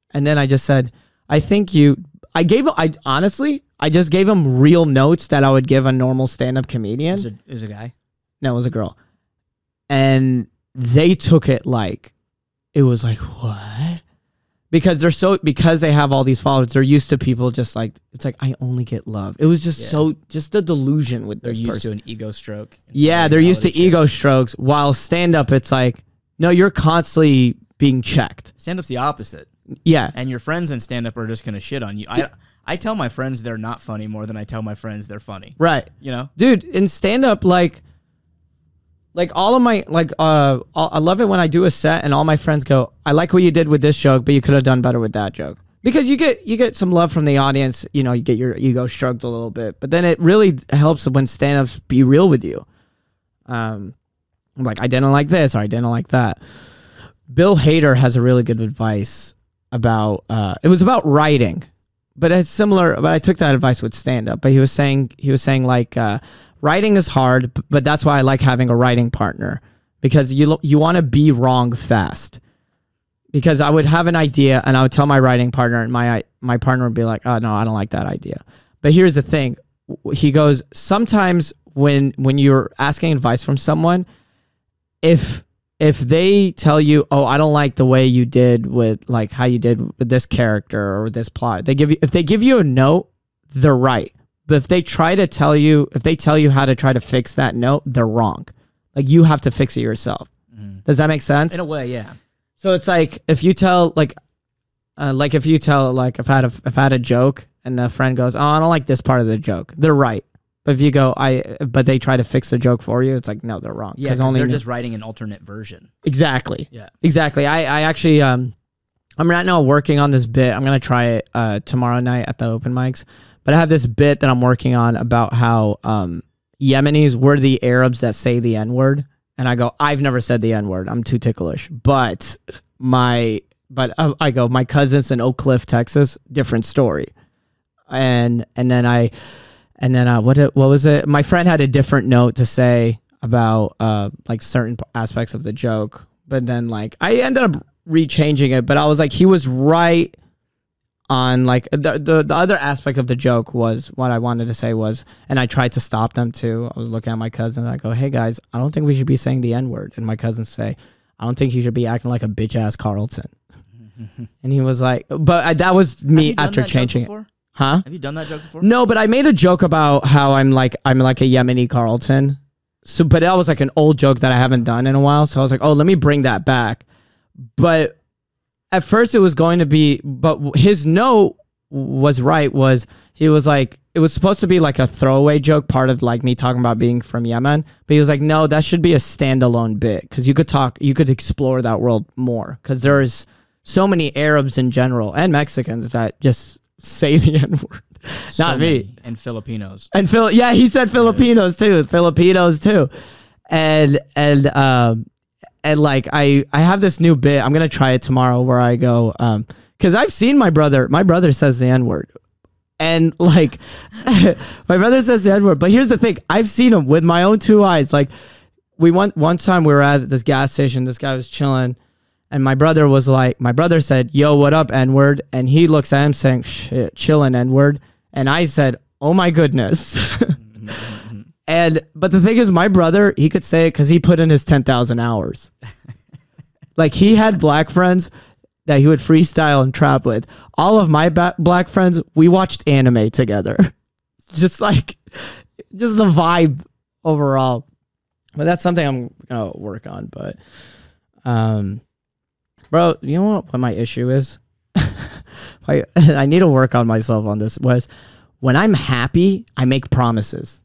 A: And then I just said, "I think you." I gave. I honestly, I just gave him real notes that I would give a normal stand-up comedian.
B: There's a, there's a guy.
A: No, it was a girl. And they took it like it was like, what? Because they're so because they have all these followers, they're used to people just like it's like I only get love. It was just
B: Yeah.
A: so just a delusion with
B: They're used
A: person.
B: to an ego stroke.
A: yeah, they're used to ego strokes. While stand up, it's like, no, you're constantly being checked.
B: Stand up's the opposite.
A: Yeah.
B: and your friends in stand up are just gonna shit on you. I I tell my friends they're not funny more than I tell my friends they're funny.
A: Right.
B: You know?
A: dude in stand up like like all of my like uh i love it when i do a set and all my friends go i like what you did with this joke but you could have done better with that joke. Because you get you get some love from the audience you know you get your ego shrugged a little bit but then it really helps when stand-ups be real with you. Um like i didn't like this or i didn't like that. Bill hader has a really good advice about uh it was about writing but it's similar but i took that advice with stand up but he was saying he was saying like uh writing is hard but that's why i like having a writing partner because you you want to be wrong fast because i would have an idea and i would tell my writing partner and my my partner would be like oh no i don't like that idea but here's the thing he goes sometimes when when you're asking advice from someone if if they tell you, "Oh, I don't like the way you did with like how you did with this character or this plot," they give you if they give you a note, they're right. But if they try to tell you, if they tell you how to try to fix that note, they're wrong. Like you have to fix it yourself. Does that make sense?
B: In a way, yeah.
A: So it's like if you tell like, uh, like if you tell like if I had a if I had a joke and the friend goes, oh, I don't like this part of the joke. They're right. But if you go, I but they try to fix the joke for you, it's like no, they're wrong.
B: Yeah, 'cause they're just writing an alternate version.
A: exactly.
B: Yeah.
A: Exactly. I, I actually um I'm right now working on this bit. I'm gonna try it uh tomorrow night at the open mics. But I have this bit that I'm working on about how um Yemenis were the Arabs that say the N word. And I go, I've never said the N word. I'm too ticklish. But my but uh, I go, my cousins in Oak Cliff, Texas, different story. And and then I and then uh, what what was it? My friend had a different note to say about uh like certain aspects of the joke, but then like I ended up rechanging it. But I was like, he was right on like the, the the other aspect of the joke was what I wanted to say was, and I tried to stop them too. I was looking at my cousin. And I go, hey guys, I don't think we should be saying the n word. And my cousins say, I don't think you should be acting like a bitch ass Carlton. *laughs* and he was like, but I, that was me after changing it,
B: before?
A: huh?
B: Have you done that joke before?
A: No, but I made a joke about how I'm like I'm like a Yemeni Carlton. So, but that was like an old joke that I haven't done in a while. So I was like, oh, let me bring that back. But at first, it was going to be, but his note was right. Was he was like it was supposed to be like a throwaway joke, part of like me talking about being from Yemen. But he was like, no, that should be a standalone bit because you could talk, you could explore that world more because there's so many Arabs in general and Mexicans that just say *laughs* the N word.
B: So
A: Not me.
B: many. And Filipinos.
A: And Phil, yeah, he said Filipinos too. Filipinos too, and and um and like I I have this new bit. I'm gonna try it tomorrow where I go um because I've seen my brother. My brother says the n word, and like *laughs* my brother says the n word. But here's the thing: I've seen him with my own two eyes. Like we went one time we were at this gas station. This guy was chilling. And my brother was like, my brother said, "Yo, what up, N word?" And he looks at him saying, "Shit, chillin' N word." And I said, "Oh my goodness." *laughs* and but the thing is, my brother, he could say it because he put in his ten thousand hours. *laughs* like he had black friends that he would freestyle and trap with. All of my ba- black friends, we watched anime together. *laughs* just like, just the vibe overall. But that's something I'm gonna work on. But, um, bro, you know what, what my issue is? *laughs* I I need to work on myself on this. Was when I'm happy, I make promises.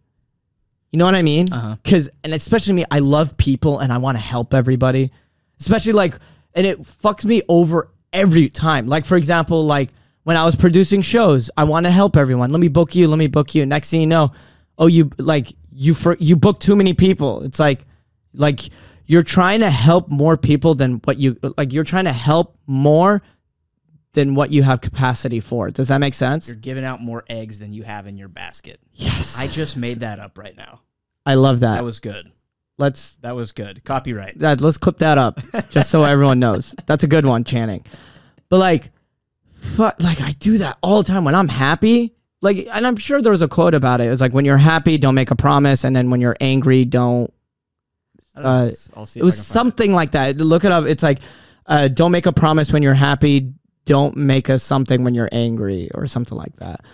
A: You know what I mean?
B: Uh-huh.
A: Cause and especially me, I love people and I want to help everybody. Especially like and it fucks me over every time. Like for example, like when I was producing shows, I want to help everyone. Let me book you, let me book you. Next thing you know, oh you like you for you book too many people. It's like like you're trying to help more people than what you like you're trying to help more than what you have capacity for. Does that make sense?
B: You're giving out more eggs than you have in your basket.
A: yes.
B: I just made that up right now.
A: I love that.
B: That was good.
A: let's
B: That was good. Copyright.
A: that let's clip that up just so everyone knows. *laughs* That's a good one, Channing. But like fuck like I do that all the time when I'm happy. Like and I'm sure there was a quote about it. It was like when you're happy, don't make a promise, and then when you're angry, don't uh,
B: I'll see.
A: it was
B: I can find
A: something like that. Look it up. It's like uh, don't make a promise when you're happy. Don't make a something when you're angry or something like that.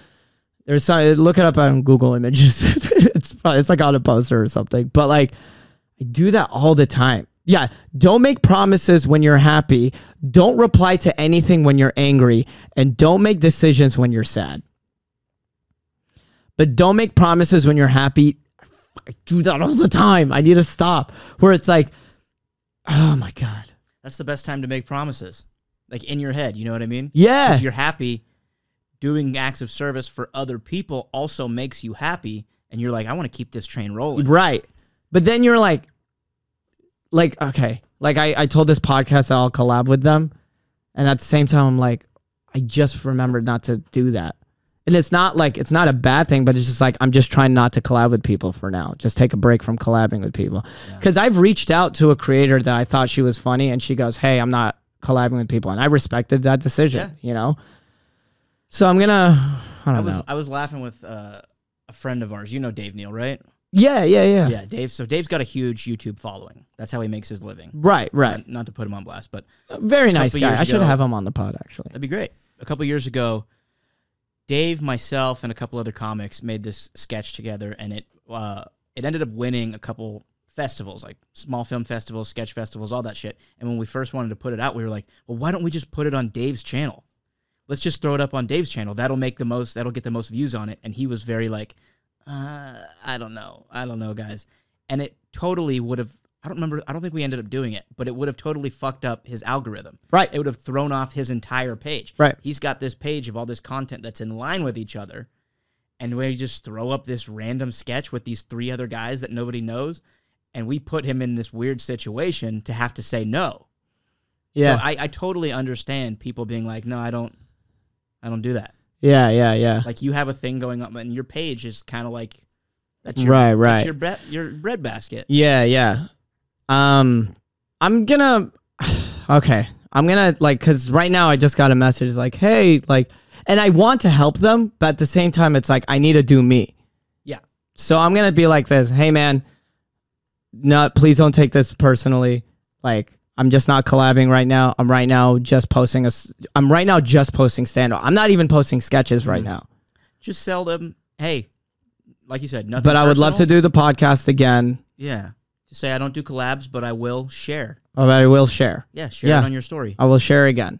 A: There's some, look it up on Google Images. *laughs* it's it's like on a poster or something. But like I do that all the time. Yeah, don't make promises when you're happy. Don't reply to anything when you're angry, and don't make decisions when you're sad. But don't make promises when you're happy. I do that all the time. I need to stop. Where it's like, oh my god,
B: That's the best time to make promises. Like in your head, you know what I mean?
A: yeah,
B: Because you're happy. Doing acts of service for other people also makes you happy, and you're like, I want to keep this train rolling.
A: right. But then you're like, like okay, like I I told this podcast that I'll collab with them, and at the same time I'm like, I just remembered not to do that. And it's not like it's not a bad thing, but it's just like I'm just trying not to collab with people for now. Just take a break from collabing with people. Because I've reached out to a creator that I thought she was funny, and she goes, "Hey, I'm not collabing with people," and I respected that decision. You know. So I'm gonna. I don't
B: I was
A: know.
B: I was laughing with uh, a friend of ours. You know Dave Neal, right?
A: Yeah, yeah, yeah,
B: Yeah, Dave. So Dave's got a huge YouTube following. That's how he makes his living.
A: Right, right.
B: Not, not to put him on blast, but
A: Very nice guy.
B: years
A: I should have him on the pod actually.
B: that'd be great. A couple years ago, Dave, myself, and a couple other comics made this sketch together, and it uh, it ended up winning a couple festivals, like small film festivals, sketch festivals, all that shit. And when we first wanted to put it out, we were like, well, why don't we just put it on Dave's channel? Let's just throw it up on Dave's channel. That'll make the most. That'll get the most views on it. And he was very like, uh, I don't know, I don't know, guys. And it totally would have. I don't remember. I don't think we ended up doing it, but it would have totally fucked up his algorithm.
A: Right.
B: It would have thrown off his entire page.
A: Right.
B: He's got this page of all this content that's in line with each other, and we just throw up this random sketch with these three other guys that nobody knows, and we put him in this weird situation to have to say no.
A: Yeah.
B: So I, I totally understand people being like, no, I don't, I don't do that.
A: yeah. Yeah. Yeah.
B: Like you have a thing going on, and your page is kind of like that's your
A: Right,
B: that's
A: right.
B: your bread your bread basket.
A: Yeah, yeah. Um, I'm gonna. *sighs* Okay, I'm gonna like because right now I just got a message like, hey, like, and I want to help them, but at the same time, it's like I need to do me.
B: Yeah.
A: So I'm gonna be like this. Hey, man, not please don't take this personally. Like, I'm just not collabing right now. I'm right now just posting a. I'm right now just posting stand up. I'm not even posting sketches right
B: Mm.
A: now.
B: Just sell them. Hey, like you said, nothing.
A: But I would love to
B: personal.
A: do the podcast again.
B: Yeah. Just say I don't do collabs, but I will share.
A: Or I will share.
B: Yeah, share
A: Yeah.
B: it on your story.
A: I will share again.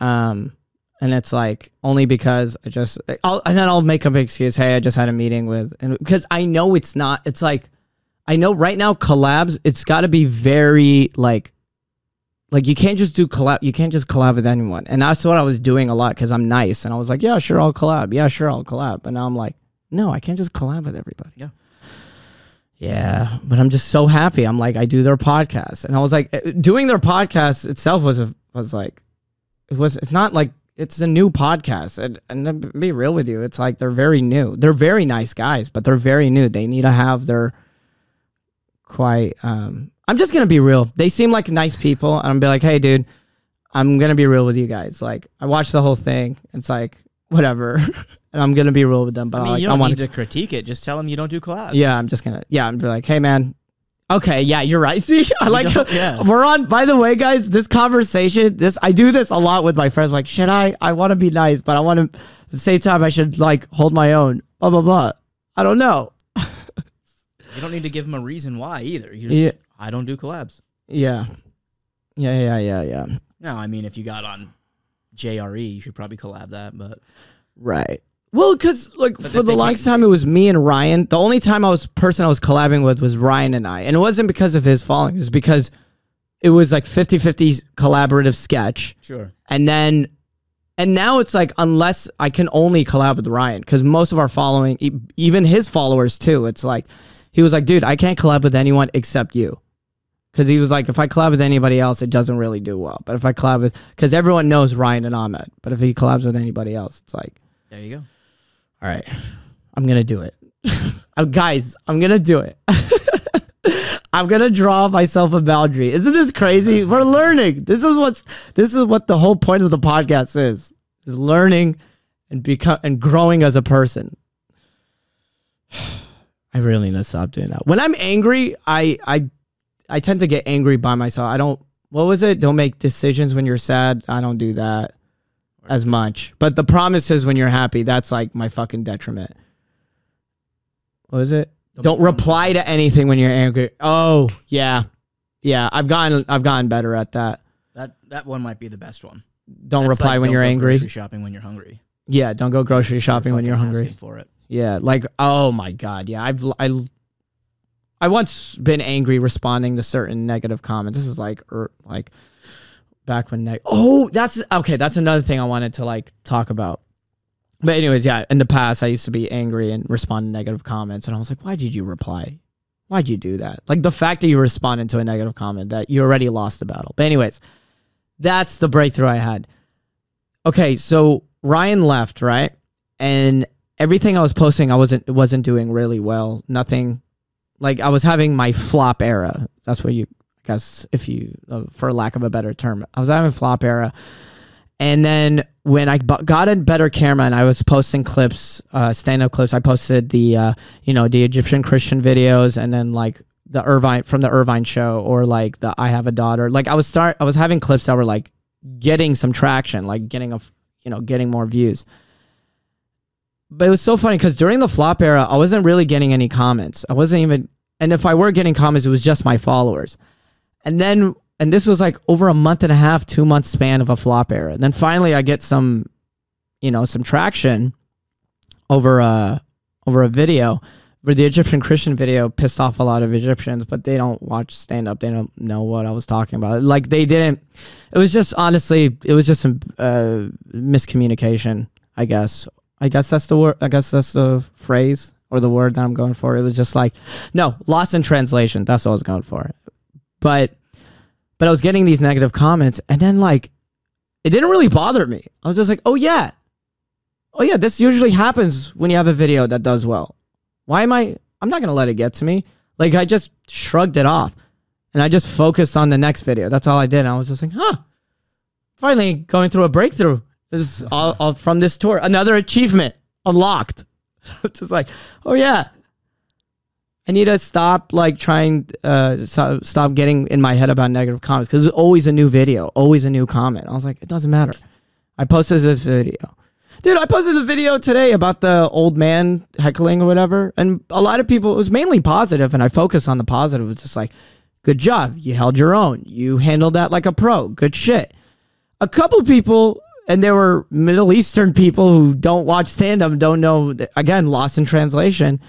A: Um, and it's like only because I just, I'll, and then I'll make up an excuse. Hey, I just had a meeting with, and because I know it's not, it's like, I know right now collabs, it's got to be very like, like you can't just do collab, you can't just collab with anyone. And that's what I was doing a lot because I'm nice. And I was like, yeah, sure, I'll collab. Yeah, sure, I'll collab. But now I'm like, no, I can't just collab with everybody.
B: Yeah.
A: Yeah, but I'm just so happy. I'm like, I do their podcast, and I was like, eh, doing their podcast itself was a, was like, it was. It's not like it's a new podcast, and and be real with you, it's like they're very new. They're very nice guys, but they're very new. They need to have their quite. Um, I'm just gonna be real. They seem like nice people, and I'm be like, hey, dude, I'm gonna be real with you guys. Like, I watched the whole thing. It's like whatever, *laughs* and I'm gonna be real with them. But
B: I mean,
A: like,
B: you
A: I
B: don't
A: want
B: need to critique it. Just tell them you don't do collabs.
A: yeah, I'm just gonna. Yeah, I'm be like, hey man. Okay, yeah, you're right. *laughs* See, I like.
B: yeah.
A: We're on. By the way, guys, this conversation, this I do this a lot with my friends. Like, should I? I want to be nice, but I want to. At the same time, I should like hold my own. Blah blah blah. I don't know.
B: You don't need to give them a reason why either. You just,
A: Yeah.
B: I don't do collabs.
A: Yeah, yeah, yeah, yeah, yeah.
B: No, I mean if you got on JRE, you should probably collab that. But
A: Right. Well, because like
B: But
A: for the longest time, it was me and Ryan. The only time I was person I was collabing with was Ryan and I, and it wasn't because of his following. It was because it was like 50-50 collaborative sketch.
B: sure,
A: And then, and now it's like, unless I can only collab with Ryan, because most of our following, e- even his followers too, it's like, he was like, dude, I can't collab with anyone except you. Because he was like, if I collab with anybody else, it doesn't really do well. But if I collab with, because everyone knows Ryan and Ahmed. But if he collabs with anybody else, it's like,
B: there you go.
A: all right, I'm going to do it. *laughs* Uh, guys, I'm going to do it. *laughs* I'm gonna draw myself a boundary. Isn't this crazy? We're learning. This is what's this is what the whole point of the podcast is. Is learning and become and growing as a person. *sighs* *sighs* I really need to stop doing that. When I'm angry, I I I tend to get angry by myself. I don't what was it? Don't make decisions when you're sad. I don't do that as much. But the promise is when you're happy, that's like my fucking detriment. What is it? Don't reply to anything when you're angry. Oh, yeah. Yeah, I've gotten I've gotten better at that.
B: That that one might be the best one.
A: Don't
B: That's
A: reply
B: like,
A: when
B: don't
A: you're angry.
B: Grocery shopping when you're hungry.
A: Yeah, don't go grocery shopping when you're hungry.
B: for it.
A: Yeah, like oh my god, yeah. I've I I once been angry responding to certain negative comments. This is like er, like back when neg- Oh, that's okay, that's another thing I wanted to like talk about. But anyways, yeah, in the past I used to be angry and respond to negative comments and I was like, "Why did you reply? Why'd you do that?" Like the fact that you responded to a negative comment that you already lost the battle. But anyways, that's the breakthrough I had. Okay, so Ryan left, right? And everything I was posting, I wasn't wasn't doing really well. Nothing, like I was having my flop era. That's what you, I guess, if you, uh, for lack of a better term, I was having flop era. And then when I got a better camera and I was posting clips, uh, stand up clips, I posted the, uh, you know, the Egyptian Christian videos and then like the Irvine from the Irvine show or like the I have a daughter. Like I was start, I was having clips that were like getting some traction, like getting a you know, getting more views. But it was so funny because during the flop era, I wasn't really getting any comments. I wasn't even, and if I were getting comments, it was just my followers. And then, and this was like over a month and a half, two month span of a flop era. And then finally, I get some, you know, some traction over a over a video where the Egyptian Christian video pissed off a lot of Egyptians, but they don't watch stand up. They don't know what I was talking about. Like they didn't. It was just honestly, it was just some uh, miscommunication. I guess. I guess that's the word. I guess that's the phrase or the word that I'm going for. It was just like, no, lost in translation. That's what I was going for. But, but I was getting these negative comments, and then like, it didn't really bother me. I was just like, oh yeah, oh yeah, this usually happens when you have a video that does well. Why am I? I'm not gonna let it get to me. Like I just shrugged it off, and I just focused on the next video. That's all I did. And I was just like, huh, finally going through a breakthrough. This is all, all from this tour. Another achievement unlocked. *laughs* just like, oh yeah. I need to stop like trying uh stop getting in my head about negative comments because there's always a new video, always a new comment. I was like, it doesn't matter. I posted this video. Dude, I posted a video today about the old man heckling or whatever. And a lot of people, it was mainly positive, and I focused on the positive. It's just like, good job. You held your own. You handled that like a pro. Good shit. A couple people, and there were Middle Eastern people who don't watch stand up, don't know, again, lost in translation.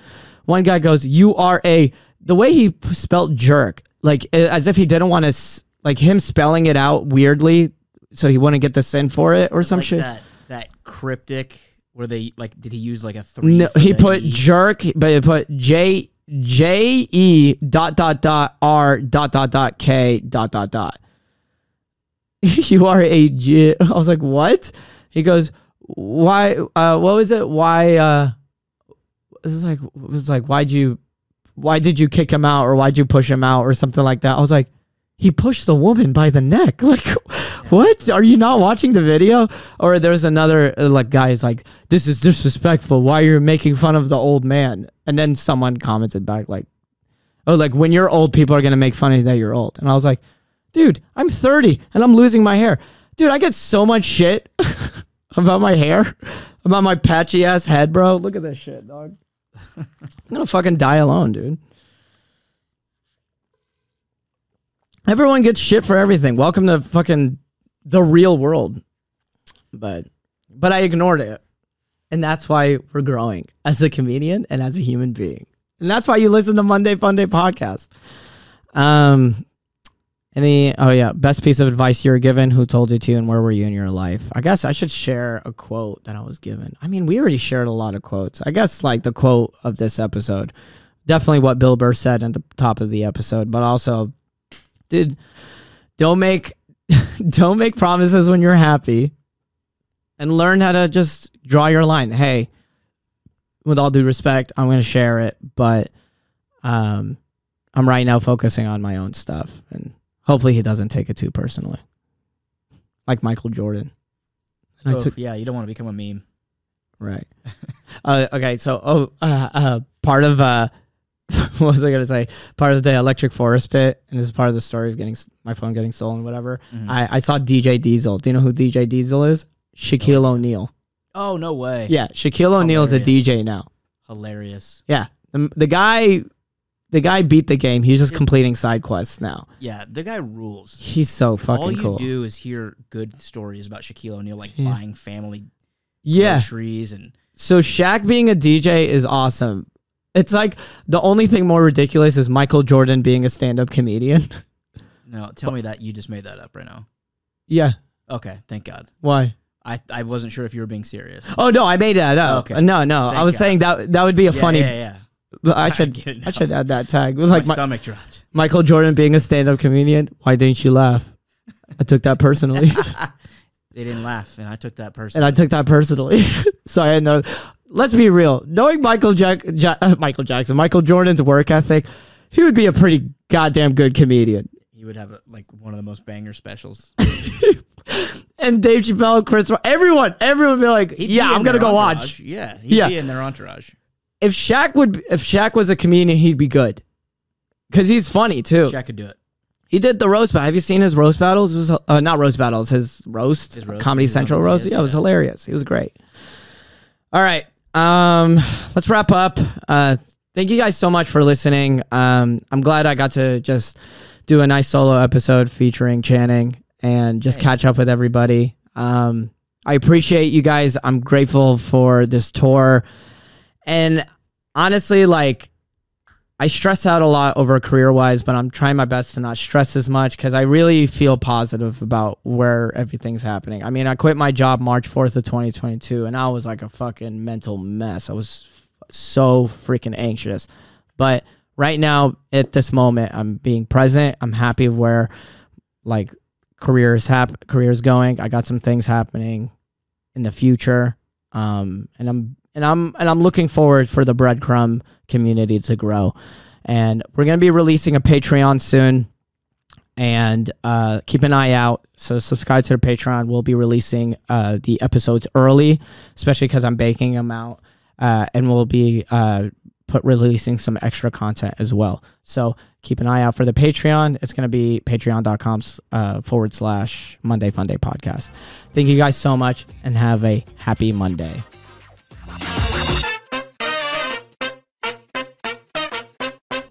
A: One guy goes, You are a, the way he spelled jerk, like as if he didn't want to, like him spelling it out weirdly so he wouldn't get the sin for it or some
B: like
A: shit.
B: that that cryptic where they like did he use like a three?
A: No, he put
B: E?
A: jerk, but he put J J E dot dot dot R dot dot dot K dot dot dot. *laughs* you are a J. *laughs* I was like, what? He goes, why? Uh, what was it? Why? Uh, this is like, it was like, why'd you, why did you kick him out or why'd you push him out or something like that? I was like, he pushed the woman by the neck. *laughs* Like, what? Are you not watching the video? Or there's another uh, like guy is like, this is disrespectful. Why you're making fun of the old man? And then someone commented back like, oh, like when you're old, people are gonna make fun of you that you're old. And I was like, dude, I'm 30 and I'm losing my hair. Dude, I get so much shit *laughs* about my hair, about my patchy ass head, bro. Look at this shit, dog. I'm gonna fucking die alone, dude. Everyone gets shit for everything. Welcome to fucking the real world. But but I ignored it. And that's why we're growing as a comedian and as a human being. And that's why you listen to Monday Fun Day podcast. Um any oh yeah, best piece of advice you were given, who told you to and where were you in your life? I guess I should share a quote that I was given. I mean, we already shared a lot of quotes. I guess like the quote of this episode. Definitely what Bill Burr said at the top of the episode, but also dude, don't make *laughs* don't make promises when you're happy and learn how to just draw your line. Hey, with all due respect, I'm going to share it, but um I'm right now focusing on my own stuff and hopefully he doesn't take it too personally. Like Michael Jordan. And I
B: Oof,
A: took
B: yeah, you don't want to become a meme.
A: right. *laughs* uh, okay, so oh uh, uh part of uh *laughs* what was I gonna say? Part of the electric forest pit, and this is part of the story of getting my phone getting stolen, whatever.
B: Mhm.
A: I, I saw DJ Diesel. Do you know who DJ Diesel is? Shaquille O'Neal.
B: Oh no way!
A: Yeah, Shaquille O'Neal is a DJ now.
B: hilarious.
A: Yeah, the, the guy, the guy beat the game. He's just completing side quests now.
B: Yeah, the guy rules.
A: He's so fucking
B: All you
A: cool.
B: do is hear good stories about Shaquille O'Neal, like
A: Yeah.
B: buying family
A: yeah.
B: groceries and
A: So Shaq being a DJ is awesome. It's like the only thing more ridiculous is Michael Jordan being a stand-up comedian. *laughs*
B: no. Tell me that you just made that up right now.
A: yeah.
B: Okay, thank God.
A: Why?
B: I I wasn't sure if you were being serious.
A: Oh no, I made that up.
B: Okay.
A: No, no, I
B: Thank
A: was
B: God.
A: saying that that would be a
B: yeah,
A: funny.
B: Yeah, yeah.
A: But I *laughs*
B: I
A: should
B: get it
A: I should add that tag. It was
B: My
A: like my,
B: stomach dropped.
A: Michael Jordan being a stand-up comedian. Why didn't you laugh? I took that personally, *laughs*
B: They didn't laugh, and I took that personally.
A: and I took that personally. *laughs* so I had no. Let's be real. Knowing Michael Jack, ja- uh, Michael Jackson, Michael Jordan's work ethic, he would be a pretty goddamn good comedian.
B: he would have a, like one of the most banger specials.
A: And Dave Chappelle, Chris, Rock, everyone, everyone would be like,
B: He'd
A: "Yeah,
B: be
A: I'm gonna go
B: entourage.
A: watch."
B: Yeah, he'd
A: Yeah.
B: be in their entourage.
A: If Shaq would, if Shaq was a comedian, he'd be good, because he's funny too.
B: Shaq could do it.
A: He did the roast battle. Have you seen his roast battles? It was uh, not roast battles. His roast,
B: His roast-
A: Comedy Central roast. Yeah, it was
B: yeah.
A: hilarious. He was great. All right, Um, let's wrap up. Uh, thank you guys so much for listening. Um, I'm glad I got to just do a nice solo episode featuring Channing and just
B: Hey.
A: catch up with everybody. Um, I appreciate you guys. I'm grateful for this tour. And honestly, like, I stress out a lot over career wise, but I'm trying my best to not stress as much because I really feel positive about where everything's happening. I mean, I quit my job March 4th of 2022 and I was like a fucking mental mess. I was f- so freaking anxious. But right now, at this moment, I'm being present. I'm happy of where like careers hap- careers going. I got some things happening in the future. Um, and I'm and I'm and I'm looking forward for the breadcrumb community to grow. And we're gonna be releasing a Patreon soon. And uh, keep an eye out. So subscribe to the Patreon. We'll be releasing uh, the episodes early, especially because I'm baking them out. Uh, and we'll be uh, put releasing some extra content as well. So keep an eye out for the Patreon. It's going to be patreon.com uh, forward slash Monday Fun Day podcast. Thank you guys so much and have a happy Monday.